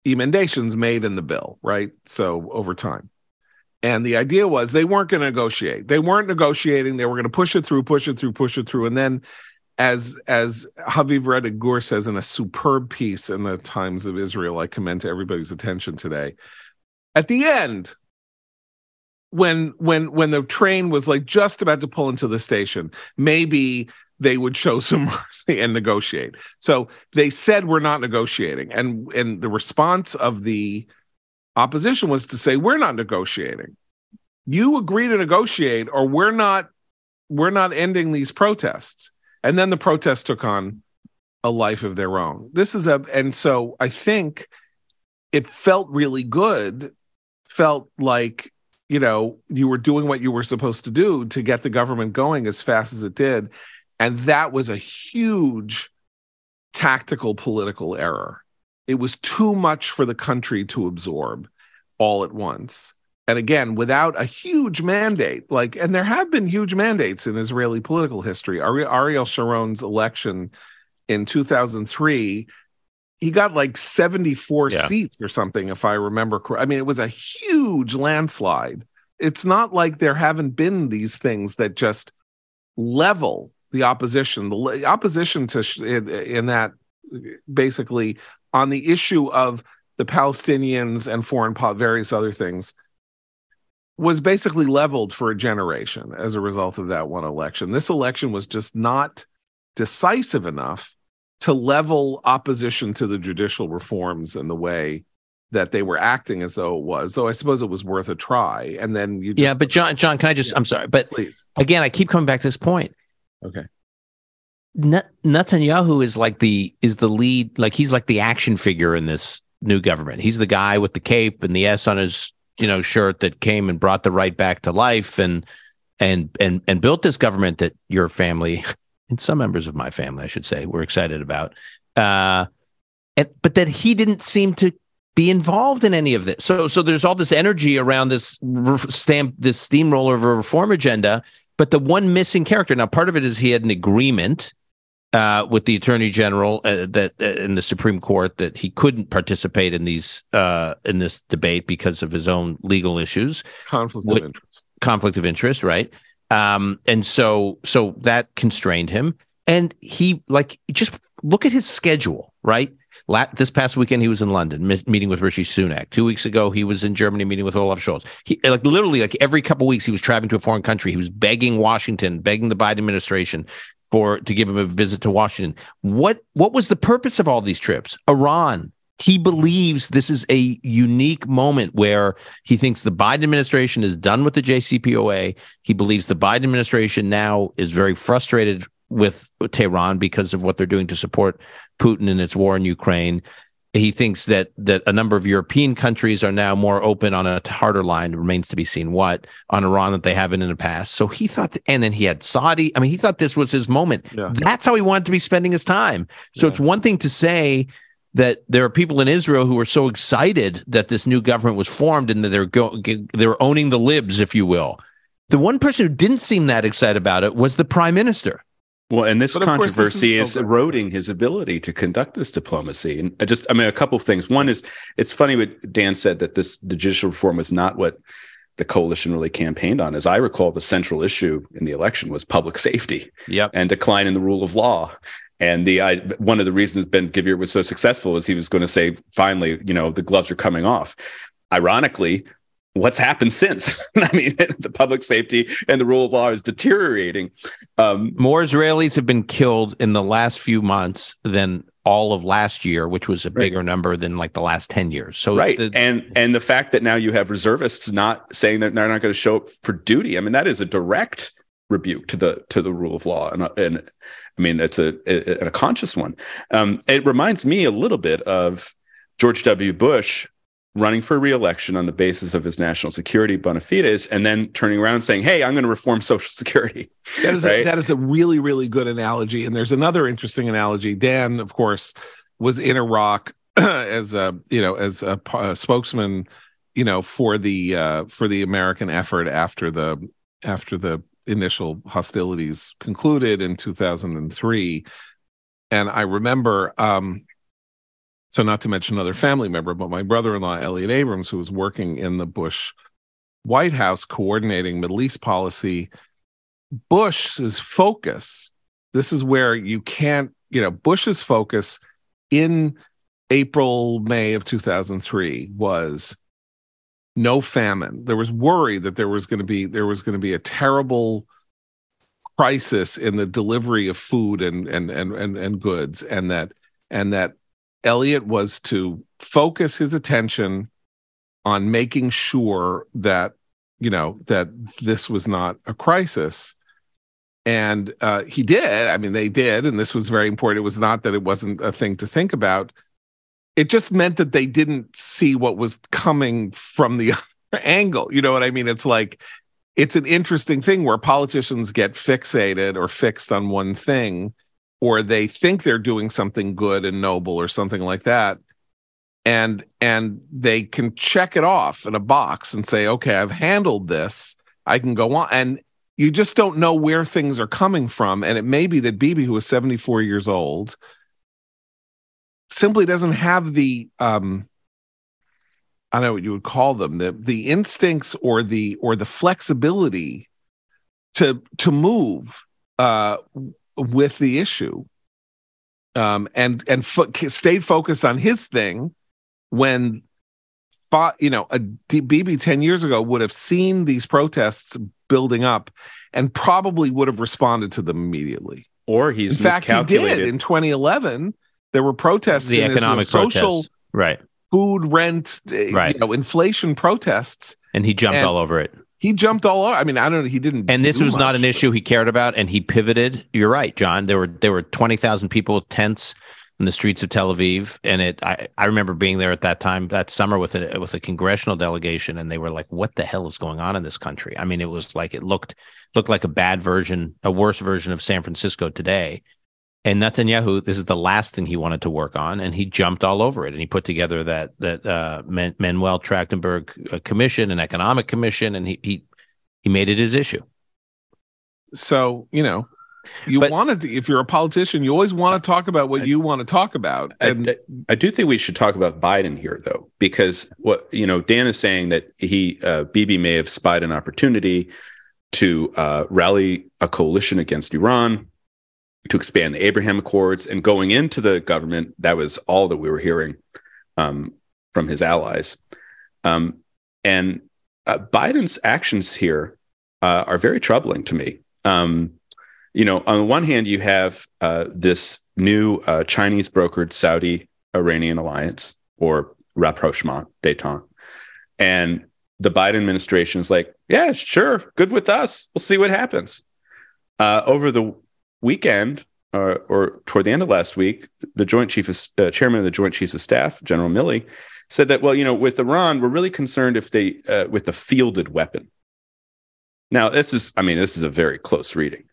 emendations made in the bill, right? So over time. And the idea was they weren't going to negotiate. They weren't negotiating. They were going to push it through, push it through, push it through. And then, as as Haviv Rettig Gur says in a superb piece in the Times of Israel, I commend to everybody's attention today. At the end, when when when the train was like just about to pull into the station maybe they would show some mercy and negotiate. So they said we're not negotiating. And and the response of the opposition was to say we're not negotiating. You agree to negotiate or we're not we're not ending these protests. And then the protests took on a life of their own. This is a and so i think it felt really good felt like you know you were doing what you were supposed to do to get the government going as fast as it did. And that was a huge tactical political error. It was too much for the country to absorb all at once. And again without a huge mandate like and there have been huge mandates in israeli political history. Ariel sharon's election in 2003 he got like 74 yeah. seats or something if i remember correctly i mean it was a huge landslide it's not like there haven't been these things that just level the opposition the opposition to in, in that basically on the issue of the palestinians and foreign po- various other things was basically leveled for a generation as a result of that one election this election was just not decisive enough to level opposition to the judicial reforms in the way that they were acting as though it was. So I suppose it was worth a try. And then you Yeah, but John John, can I just yeah. I'm sorry, but please. Again, I keep coming back to this point. Okay. Netanyahu is like the is the lead like he's like the action figure in this new government. He's the guy with the cape and the S on his, you know, shirt that came and brought the right back to life and and and and built this government that your family and some members of my family, I should say, were excited about. Uh, and, but that he didn't seem to be involved in any of this. So, so there's all this energy around this stamp, this steamroller of a reform agenda. But the one missing character now, part of it is he had an agreement uh, with the attorney general uh, that uh, in the Supreme Court that he couldn't participate in these uh, in this debate because of his own legal issues, conflict of interest, conflict of interest, right? Um, and so so that constrained him. And he like just look at his schedule, right? this past weekend he was in London meeting with Rishi Sunak. Two weeks ago he was in Germany meeting with Olaf Scholz. He like literally like every couple weeks he was traveling to a foreign country. He was begging Washington, begging the Biden administration for to give him a visit to Washington. What what was the purpose of all these trips? Iran, he believes this is a unique moment where he thinks the Biden administration is done with the JCPOA. He believes the Biden administration now is very frustrated with Tehran because of what they're doing to support Putin in its war in Ukraine. he thinks that that a number of European countries are now more open on a harder line. It Remains to be seen what on Iran that they haven't in the past. So he thought, that, and then he had Saudi. I mean, he thought this was his moment. Yeah. That's how he wanted to be spending his time. So yeah. it's one thing to say that there are people in Israel who are so excited that this new government was formed and that they're go- they're owning the libs, if you will. The one person who didn't seem that excited about it was the prime minister. Well, and this controversy this is, is eroding his ability to conduct this diplomacy. And I just, I mean, a couple of things. One is, it's funny what Dan said that this the judicial reform was not what the coalition really campaigned on. As I recall, the central issue in the election was public safety yep. and decline in the rule of law. And the I, one of the reasons Ben Gvir was so successful is he was going to say, finally, you know, the gloves are coming off. Ironically, what's happened since? I mean, the public safety and the rule of law is deteriorating. Um, More Israelis have been killed in the last few months than all of last year, which was a right. bigger number than like the last 10 years. So right. The, and and the fact that now you have reservists not saying that they're not going to show up for duty. I mean, that is a direct rebuke to the to the rule of law. And and I mean, it's a a, a conscious one. Um, it reminds me a little bit of George W. Bush running for reelection on the basis of his national security bona fides and then turning around and saying, Hey, I'm going to reform Social Security. That is, right? a, that is a really, really good analogy. And there's another interesting analogy. Dan, of course, was in Iraq as a, you know, as a, a spokesman, you know, for the, uh, for the American effort after the, after the initial hostilities concluded in 2003. And I remember, um, so, not to mention another family member, but my brother in law, Elliot Abrams, who was working in the Bush White House coordinating Middle East policy. Bush's focus, this is where you can't, you know, Bush's focus in April, May of 2003 was no famine. There was worry that there was going to be there was going to be a terrible crisis in the delivery of food and and and and, and goods and that and that Elliot was to focus his attention on making sure that you know that this was not a crisis and uh, he did i mean they did and this was very important it was not that it wasn't a thing to think about it just meant that they didn't see what was coming from the other angle you know what i mean? It's like it's an interesting thing where politicians get fixated or fixed on one thing or they think they're doing something good and noble or something like that and and they can check it off in a box and say okay i've handled this. I can go on. And you just don't know where things are coming from. And it may be that bibi who is 74 years old simply doesn't have the um i don't know what you would call them the the instincts or the or the flexibility to to move uh with the issue. Um, and and fo- stayed focused on his thing when fought, you know a D- Bibi 10 years ago would have seen these protests building up and probably would have responded to them immediately. Or he's in fact he did in 2011 there were protests the economic social protests. right food rent right. you know inflation protests and he jumped and, all over it he jumped all over. I mean, I don't know. He didn't. And this was much, not an issue he cared about, and he pivoted. You're right, John. There were there were twenty thousand people with tents in the streets of Tel Aviv, and it. I, I remember being there at that time that summer with a with a congressional delegation, and they were like, "What the hell is going on in this country?" I mean, it was like it looked looked like a bad version, a worse version of San Francisco today. And Netanyahu, this is the last thing he wanted to work on, and he jumped all over it. And he put together that that uh, Manuel Trajtenberg uh, commission, an economic commission, and he he he made it his issue. So you know, you but, wanted to, if you're a politician, you always want to talk about what I, you want to talk about. And I, I, do think we should talk about Biden here, though, because what you know, Dan is saying that he uh, Bibi may have spied an opportunity to uh, rally a coalition against Iran to expand the Abraham Accords. And going into the government, that was all that we were hearing um, from his allies. Um, and uh, Biden's actions here uh, are very troubling to me. Um, you know, on the one hand, you have uh, this new uh, Chinese brokered Saudi Iranian alliance or rapprochement, détente. And the Biden administration is like, yeah, sure, good with us. We'll see what happens. Uh, over the weekend, uh, or toward the end of last week, the Joint Chief of, uh, Chairman of the Joint Chiefs of Staff, General Milley, said that well, you know, with Iran, we're really concerned if they uh, with the fielded weapon. Now, this is, I mean, this is a very close reading,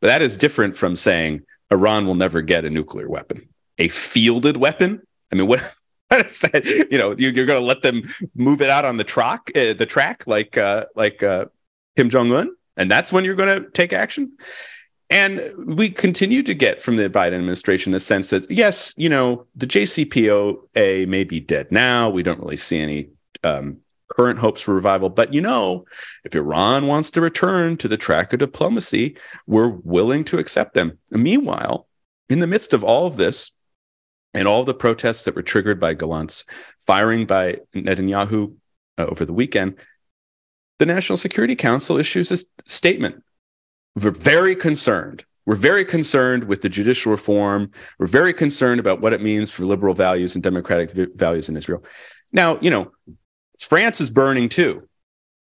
but that is different from saying Iran will never get a nuclear weapon. A fielded weapon. I mean, what? that, you know, you, are going to let them move it out on the track, uh, the track, like uh, like Kim Jong Un, and that's when you're going to take action. And we continue to get from the Biden administration the sense that yes, you know, the JCPOA may be dead now. We don't really see any um, current hopes for revival. But you know, if Iran wants to return to the track of diplomacy, we're willing to accept them. And meanwhile, in the midst of all of this, and all the protests that were triggered by Gallant's firing by Netanyahu uh, over the weekend, the National Security Council issues a statement we're very concerned. We're very concerned with the judicial reform. We're very concerned about what it means for liberal values and democratic values in Israel. Now, you know, France is burning too.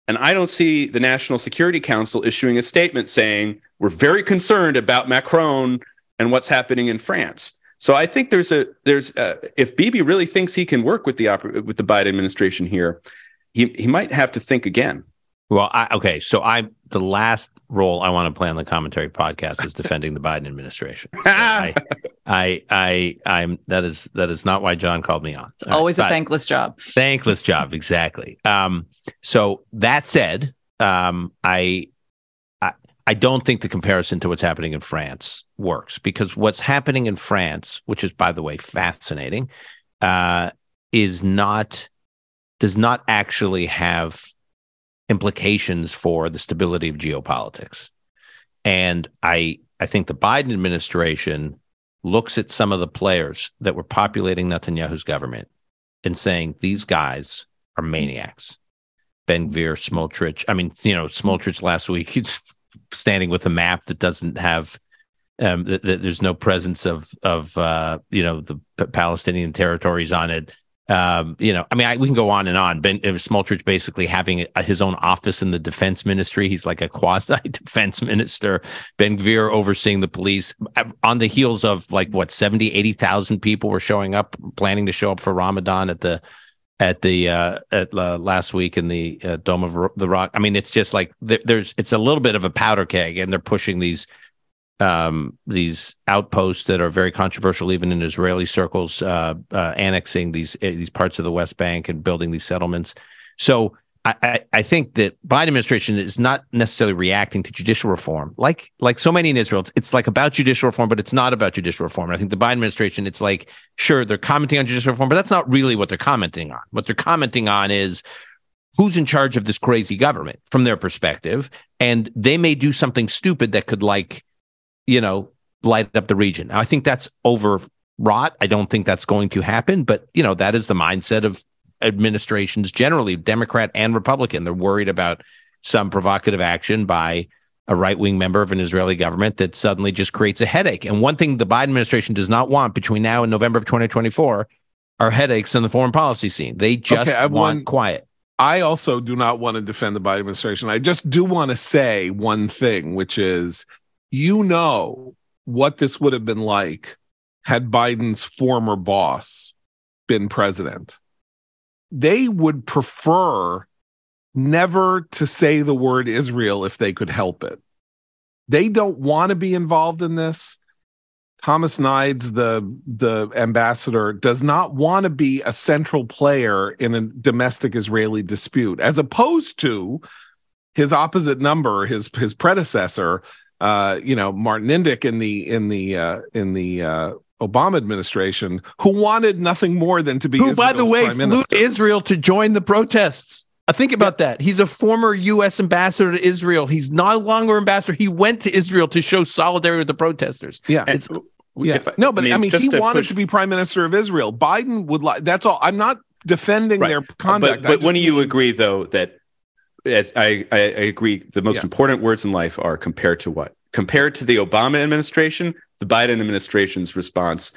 And I don't see the National Security Council issuing a statement saying, we're very concerned about Macron and what's happening in France. So I think there's a there's a, if Bibi really thinks he can work with the with the Biden administration here, he he might have to think again. Well, I, okay, so I the last role I want to play on the commentary podcast is defending the Biden administration. So I, I, I, I'm that is that is not why John called me on. Always right, a thankless job. Thankless job, exactly. Um, so that said, um, I, I, I don't think the comparison to what's happening in France works because what's happening in France, which is by the way fascinating, uh, is not does not actually have implications for the stability of geopolitics. And I I think the Biden administration looks at some of the players that were populating Netanyahu's government and saying these guys are maniacs. Ben Gvir, Smotrich. I mean, you know, Smotrich last week he's standing with a map that doesn't have um, th- th- there's no presence of of uh, you know the Palestinian territories on it. Um, you know, I mean, I, we can go on and on. Ben uh, Smotrich basically having a, his own office in the defense ministry. He's like a quasi defense minister. Ben Gvir overseeing the police uh, on the heels of like what 70, 80,000 people were showing up, planning to show up for Ramadan at the at the uh, at uh, last week in the uh, Dome of the Rock. I mean, it's just like there's it's a little bit of a powder keg, and they're pushing these um, these outposts that are very controversial, even in Israeli circles, uh, uh, annexing these uh, these parts of the West Bank and building these settlements. So I, I, think that Biden administration is not necessarily reacting to judicial reform, like like so many in Israel. It's, it's like about judicial reform, but it's not about judicial reform. And I think the Biden administration, it's like sure they're commenting on judicial reform, but that's not really what they're commenting on. What they're commenting on is who's in charge of this crazy government from their perspective, and they may do something stupid that could like you know, light up the region. Now, I think that's overwrought. I don't think that's going to happen, but you know, that is the mindset of administrations generally, Democrat and Republican. They're worried about some provocative action by a right wing member of an Israeli government that suddenly just creates a headache. And one thing the Biden administration does not want between now and November of 2024 are headaches in the foreign policy scene. They just okay, want one, quiet. I also do not want to defend the Biden administration. I just do want to say one thing, which is you know what this would have been like had Biden's former boss been president. They would prefer never to say the word Israel if they could help it. They don't want to be involved in this. Thomas Nides, the the ambassador, does not want to be a central player in a domestic Israeli dispute, as opposed to his opposite number, his his predecessor, uh, you know, Martin Indyk in the in the uh, in the uh, Obama administration, who wanted nothing more than to be. Who, Israel's by the way, flew to Israel to join the protests. I uh, think about yeah. that. He's a former U.S. ambassador to Israel. He's no longer ambassador. He went to Israel to show solidarity with the protesters. Yeah, it's. Yeah. If, no, but I mean, I mean he to wanted push... to be prime minister of Israel. Biden would like. That's all. I'm not defending right. their conduct. But, but when do you agree, though, that as I, I agree, the most yeah. important words in life are compared to what? Compared to the Obama administration, the Biden administration's response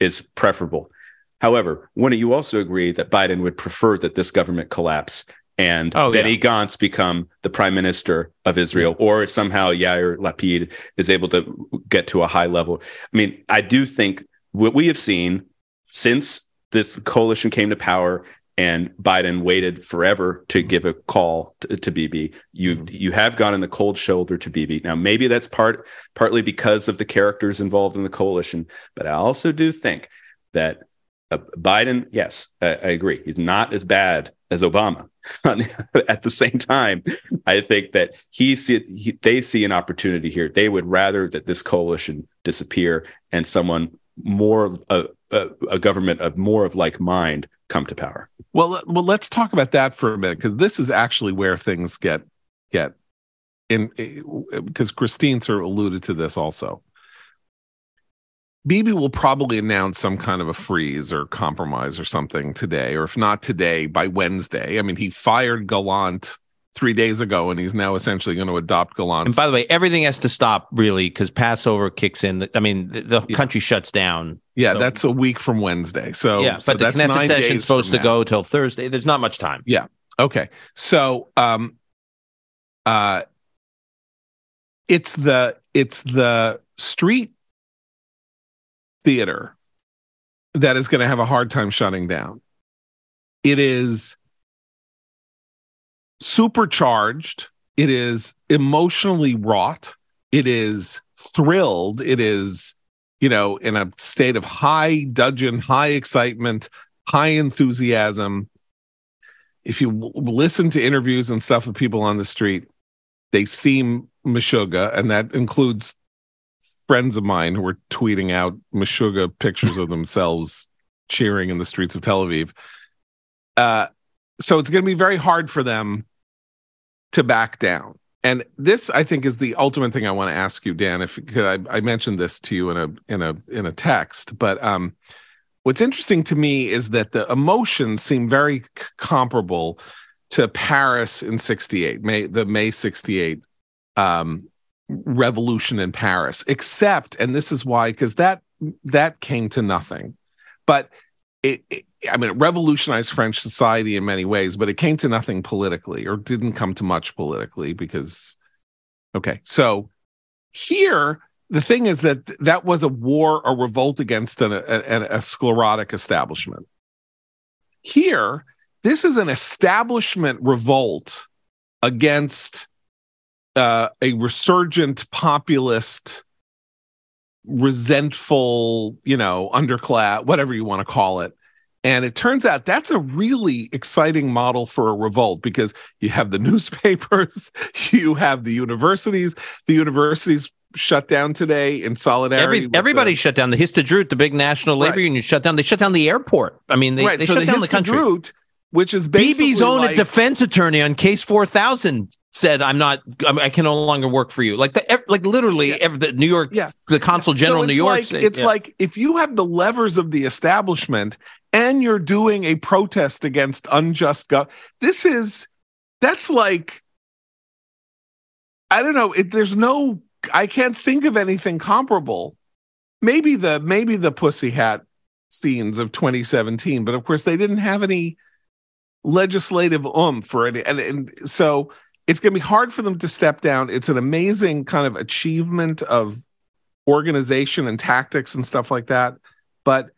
is preferable. However, wouldn't you also agree that Biden would prefer that this government collapse and oh, Benny yeah. Gantz become the prime minister of Israel, or somehow Yair Lapid is able to get to a high level. I mean, I do think what we have seen since this coalition came to power and Biden waited forever to mm-hmm. give a call to, to Bibi. You mm-hmm. you have gone in the cold shoulder to Bibi. Now maybe that's part partly because of the characters involved in the coalition, but I also do think that uh, Biden, yes, I, I agree, he's not as bad as Obama. At the same time, I think that he see he, they see an opportunity here. They would rather that this coalition disappear and someone more uh, a, a, government of more of like mind come to power. Well, well, let's talk about that for a minute because this is actually where things get get in eh, because eh, Christine sort of alluded to this also. Bibi will probably announce some kind of a freeze or compromise or something today, or if not today, by Wednesday. I mean, he fired Gallant three days ago, and he's now essentially going to adopt Gallant. And by the way, everything has to stop really because Passover kicks in. I mean, the, the yeah. country shuts down. Yeah, so. that's a week from Wednesday. So yeah, so but the Knesset session supposed to now. go till Thursday. There's not much time. Yeah. Okay. So um, uh, it's the it's the street theater that is going to have a hard time shutting down. It is supercharged. It is emotionally wrought. It is thrilled. It is, you know, in a state of high dudgeon, high excitement, high enthusiasm. If you w- listen to interviews and stuff with people on the street, they seem meshuga, and that includes friends of mine who were tweeting out Meshuggah pictures of themselves cheering in the streets of Tel Aviv. Uh, so it's going to be very hard for them to back down. And this, I think, is the ultimate thing I want to ask you, Dan. If I, I mentioned this to you in a in a in a text, but um, what's interesting to me is that the emotions seem very c- comparable to Paris in '68, May the May '68 um, revolution in Paris, except, and this is why, because that that came to nothing. But it, it, I mean, it revolutionized French society in many ways, but it came to nothing politically, or didn't come to much politically, because okay, so here the thing is that that was a war, a revolt against an, a, a sclerotic establishment. Here, this is an establishment revolt against uh, a resurgent populist resentful you know underclass whatever you want to call it and it turns out that's a really exciting model for a revolt because you have the newspapers you have the universities the universities shut down today in solidarity. Every, everybody the, shut down. The Histadrut, the big national labor right. union, shut down. They shut down the airport. I mean, they, right. they so shut the down the country. Which is Bibi's own like, defense attorney on case four thousand said, "I'm not. I can no longer work for you." Like the like literally yeah. every, the New York, yeah. the consul general so New York. Like, it's yeah. like if you have the levers of the establishment and you're doing a protest against unjust government. This is that's like I don't know. It, there's no. I can't think of anything comparable. Maybe the maybe the pussy hat scenes of 2017, but of course they didn't have any legislative oomph for it, and, and so it's going to be hard for them to step down. It's an amazing kind of achievement of organization and tactics and stuff like that. But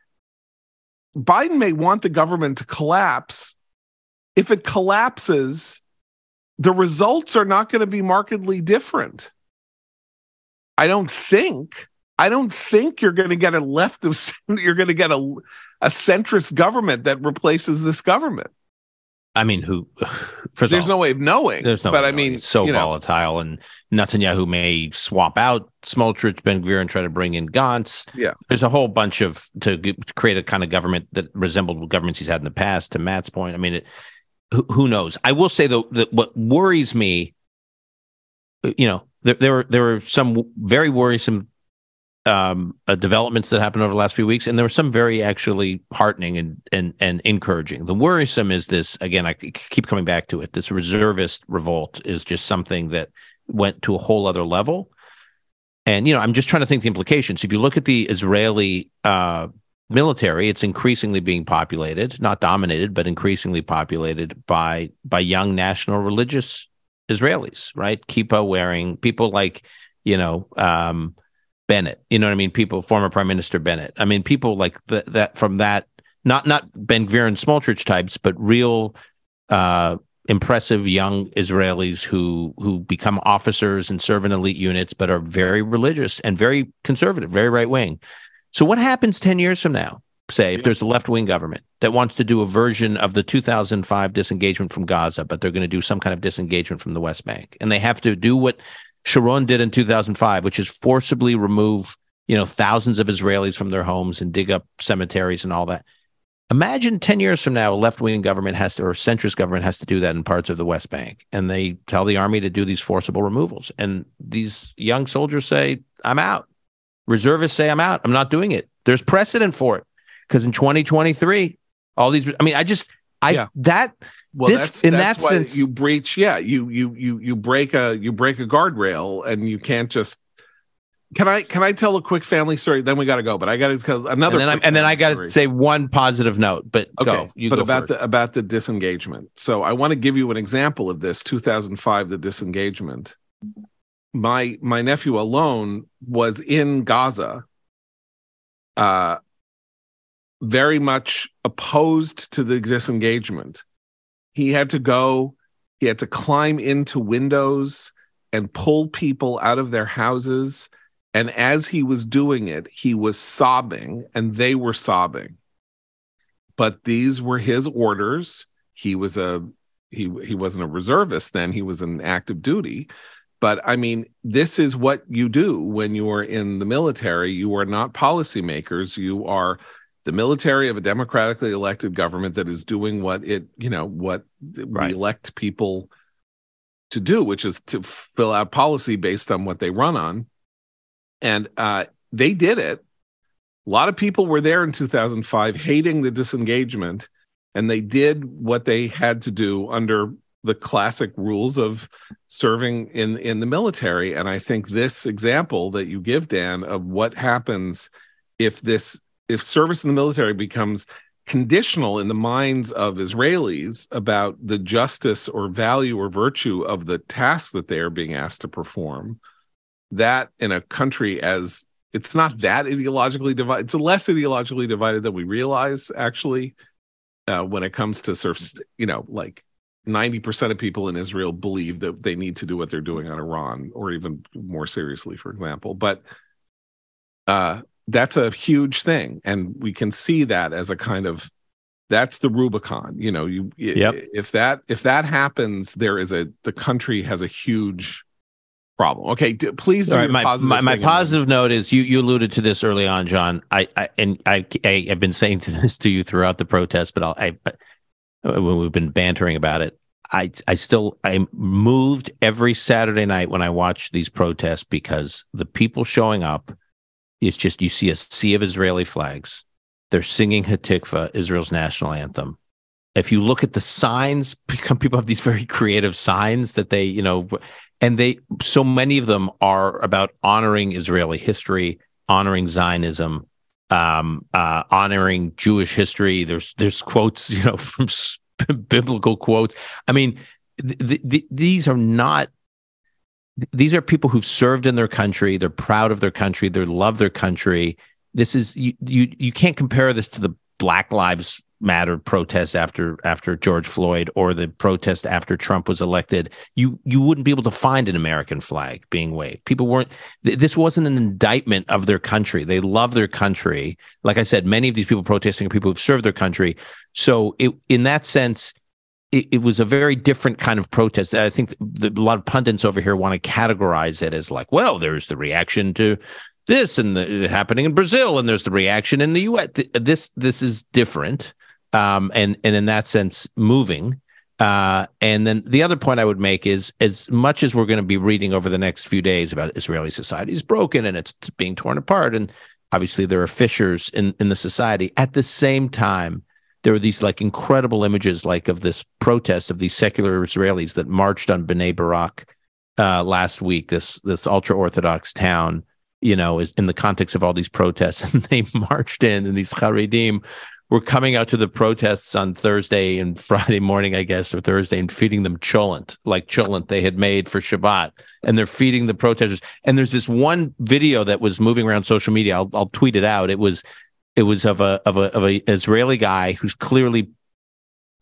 Biden may want the government to collapse. If it collapses, the results are not going to be markedly different. I don't think. I don't think you're going to get a left of you're going to get a a centrist government that replaces this government. I mean, who? There's all, no way of knowing. There's no, but I mean, so volatile, know. and Netanyahu may swap out Smotrich, Ben Gvir, and try to bring in Gantz. Yeah, there's a whole bunch of to create a kind of government that resembled governments he's had in the past. To Matt's point, I mean, it, who, who knows? I will say though that what worries me, you know, there there were there were some very worrisome um, uh, developments that happened over the last few weeks, and there were some very actually heartening and and and encouraging. The worrisome is this again. I keep coming back to it. This reservist revolt is just something that went to a whole other level. And you know, I'm just trying to think the implications. If you look at the Israeli uh, military, it's increasingly being populated, not dominated, but increasingly populated by by young national religious Israelis, right? Kippah wearing people like, you know, um, Bennett. You know what I mean? People, former Prime Minister Bennett. I mean, people like that from that, not not Ben Gvir and Smotrich types, but real uh, impressive young Israelis who who become officers and serve in elite units, but are very religious and very conservative, very right wing. So, what happens ten years from now? Say, if there's a left wing government that wants to do a version of the 2005 disengagement from Gaza, but they're going to do some kind of disengagement from the West Bank, and they have to do what Sharon did in 2005, which is forcibly remove you know thousands of Israelis from their homes and dig up cemeteries and all that. Imagine 10 years from now, a left wing government has to, or centrist government has to do that in parts of the West Bank. And they tell the army to do these forcible removals. And these young soldiers say, I'm out. Reservists say, I'm out. I'm not doing it. There's precedent for it. Because in 2023, all these, I mean, I just, I, yeah. that, well, this, that's, in that's that sense, you breach, yeah, you, you, you, you break a, you break a guardrail and you can't just can I can I tell a quick family story? Then we got to go. But I got to tell another. And then, and then I got to say one positive note. But okay, go. You but about the about the disengagement. So I want to give you an example of this. 2005, the disengagement. My my nephew alone was in Gaza. Uh, very much opposed to the disengagement. He had to go. He had to climb into windows and pull people out of their houses and as he was doing it, he was sobbing and they were sobbing. But these were his orders. He was a he he wasn't a reservist then, he was in active duty. But I mean, this is what you do when you are in the military. You are not policymakers. You are the military of a democratically elected government that is doing what it, you know, what right. we elect people to do, which is to fill out policy based on what they run on and uh, they did it. A lot of people were there in 2005 hating the disengagement, and they did what they had to do under the classic rules of serving in in the military. And I think this example that you give, Dan, of what happens if this if service in the military becomes conditional in the minds of Israelis about the justice or value or virtue of the task that they are being asked to perform that in a country as it's not that ideologically divided it's less ideologically divided than we realize actually uh, when it comes to sort of you know like 90% of people in Israel believe that they need to do what they're doing on Iran or even more seriously for example. But uh, that's a huge thing and we can see that as a kind of that's the rubicon you know you yep. if that if that happens there is a the country has a huge problem. Okay, d- please do right, my, positive. My, my positive note is you you alluded to this early on, John. I, I and I, I have been saying to this to you throughout the protest, but I'll, I uh, when we've been bantering about it. I I still I moved every Saturday night when I watch these protests because the people showing up, it's just you see a sea of Israeli flags. They're singing Hatikva, Israel's national anthem. If you look at the signs, people have these very creative signs that they, you know, and they so many of them are about honoring Israeli history, honoring Zionism, um, uh, honoring Jewish history. There's there's quotes, you know, from biblical quotes. I mean, th- th- these are not. These are people who've served in their country. They're proud of their country. They love their country. This is you. You you can't compare this to the Black Lives Matter protests after after George Floyd or the protest after Trump was elected, you you wouldn't be able to find an American flag being waved. People weren't. Th- this wasn't an indictment of their country. They love their country. Like I said, many of these people protesting are people who've served their country. So it, in that sense, it, it, was a very different kind of protest. I think the, a lot of pundits over here want to categorize it as like, well, there's the reaction to this and the, happening in Brazil, and there's the reaction in the U.S. This this is different um, and and in that sense moving. Uh, and then the other point I would make is as much as we're going to be reading over the next few days about Israeli society is broken and it's being torn apart, and obviously there are fissures in, in the society. At the same time, there were these like incredible images like of this protest of these secular Israelis that marched on Bnei Barak uh, last week, this this ultra orthodox town you know, is in the context of all these protests, and they marched in, and these Haredim were coming out to the protests on Thursday and Friday morning, I guess, or Thursday, and feeding them cholent, like cholent they had made for Shabbat, and they're feeding the protesters. And there's this one video that was moving around social media. I'll, I'll tweet it out. It was it was of a of a of a Israeli guy who's clearly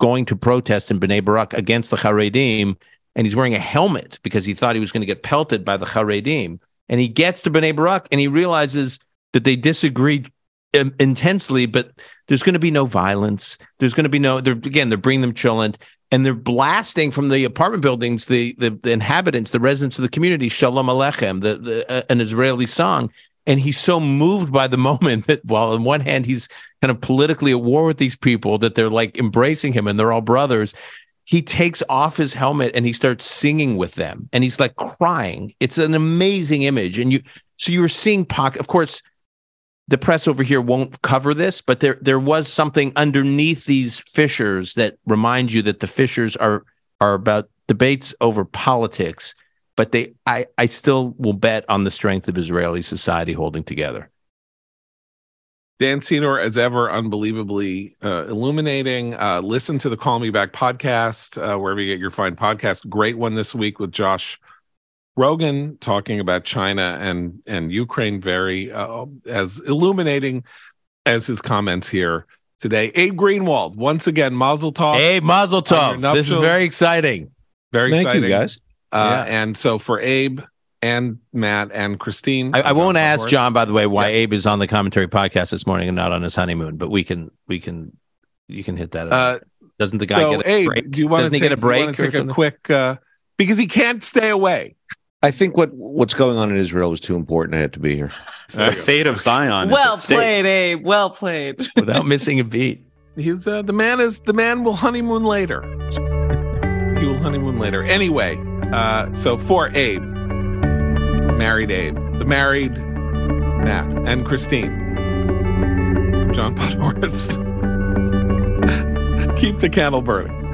going to protest in Bnei Barak against the Haredim, and he's wearing a helmet because he thought he was going to get pelted by the Haredim. And he gets to Bnei Barak and he realizes that they disagree intensely, but there's going to be no violence. There's going to be no. They're again, they're bringing them cholent and they're blasting from the apartment buildings the the, the inhabitants, the residents of the community, Shalom Alechem, the, the uh, an Israeli song. And he's so moved by the moment that while on one hand he's kind of politically at war with these people that they're like embracing him and they're all brothers. He takes off his helmet and he starts singing with them. And he's like crying. It's an amazing image. And you so you were seeing pocket of course the press over here won't cover this but there there was something underneath these fissures that remind you that the fissures are are about debates over politics but they i i still will bet on the strength of israeli society holding together Dan Senor, as ever, unbelievably uh, illuminating. Uh, listen to the Call Me Back podcast, uh, wherever you get your fine podcast. Great one this week with Josh Rogin talking about China and and Ukraine. Very uh, as illuminating as his comments here today. Abe Greenwald, once again, Mazel Tov. Abe, Mazel Tov. This is very exciting. Very Thank exciting, you guys. Uh, yeah. And so for Abe, and Matt and Christine. I, I won't ask John, by the way, why yeah. Abe is on the commentary podcast this morning and not on his honeymoon, but we can we can you can hit that. Uh, Doesn't the guy so get a Abe, break? Do you want Doesn't to he get a break? Take a quick uh, because he can't stay away. I think what what's going on in Israel was too important. I had to be here. the fate of Zion. Well played, Abe. Well played. Without missing a beat. He's uh, the man is the man will honeymoon later. he will honeymoon later. Anyway, uh, so for Abe, married Abe, the married Matt, and Christine. John Podhoretz. Keep the candle burning.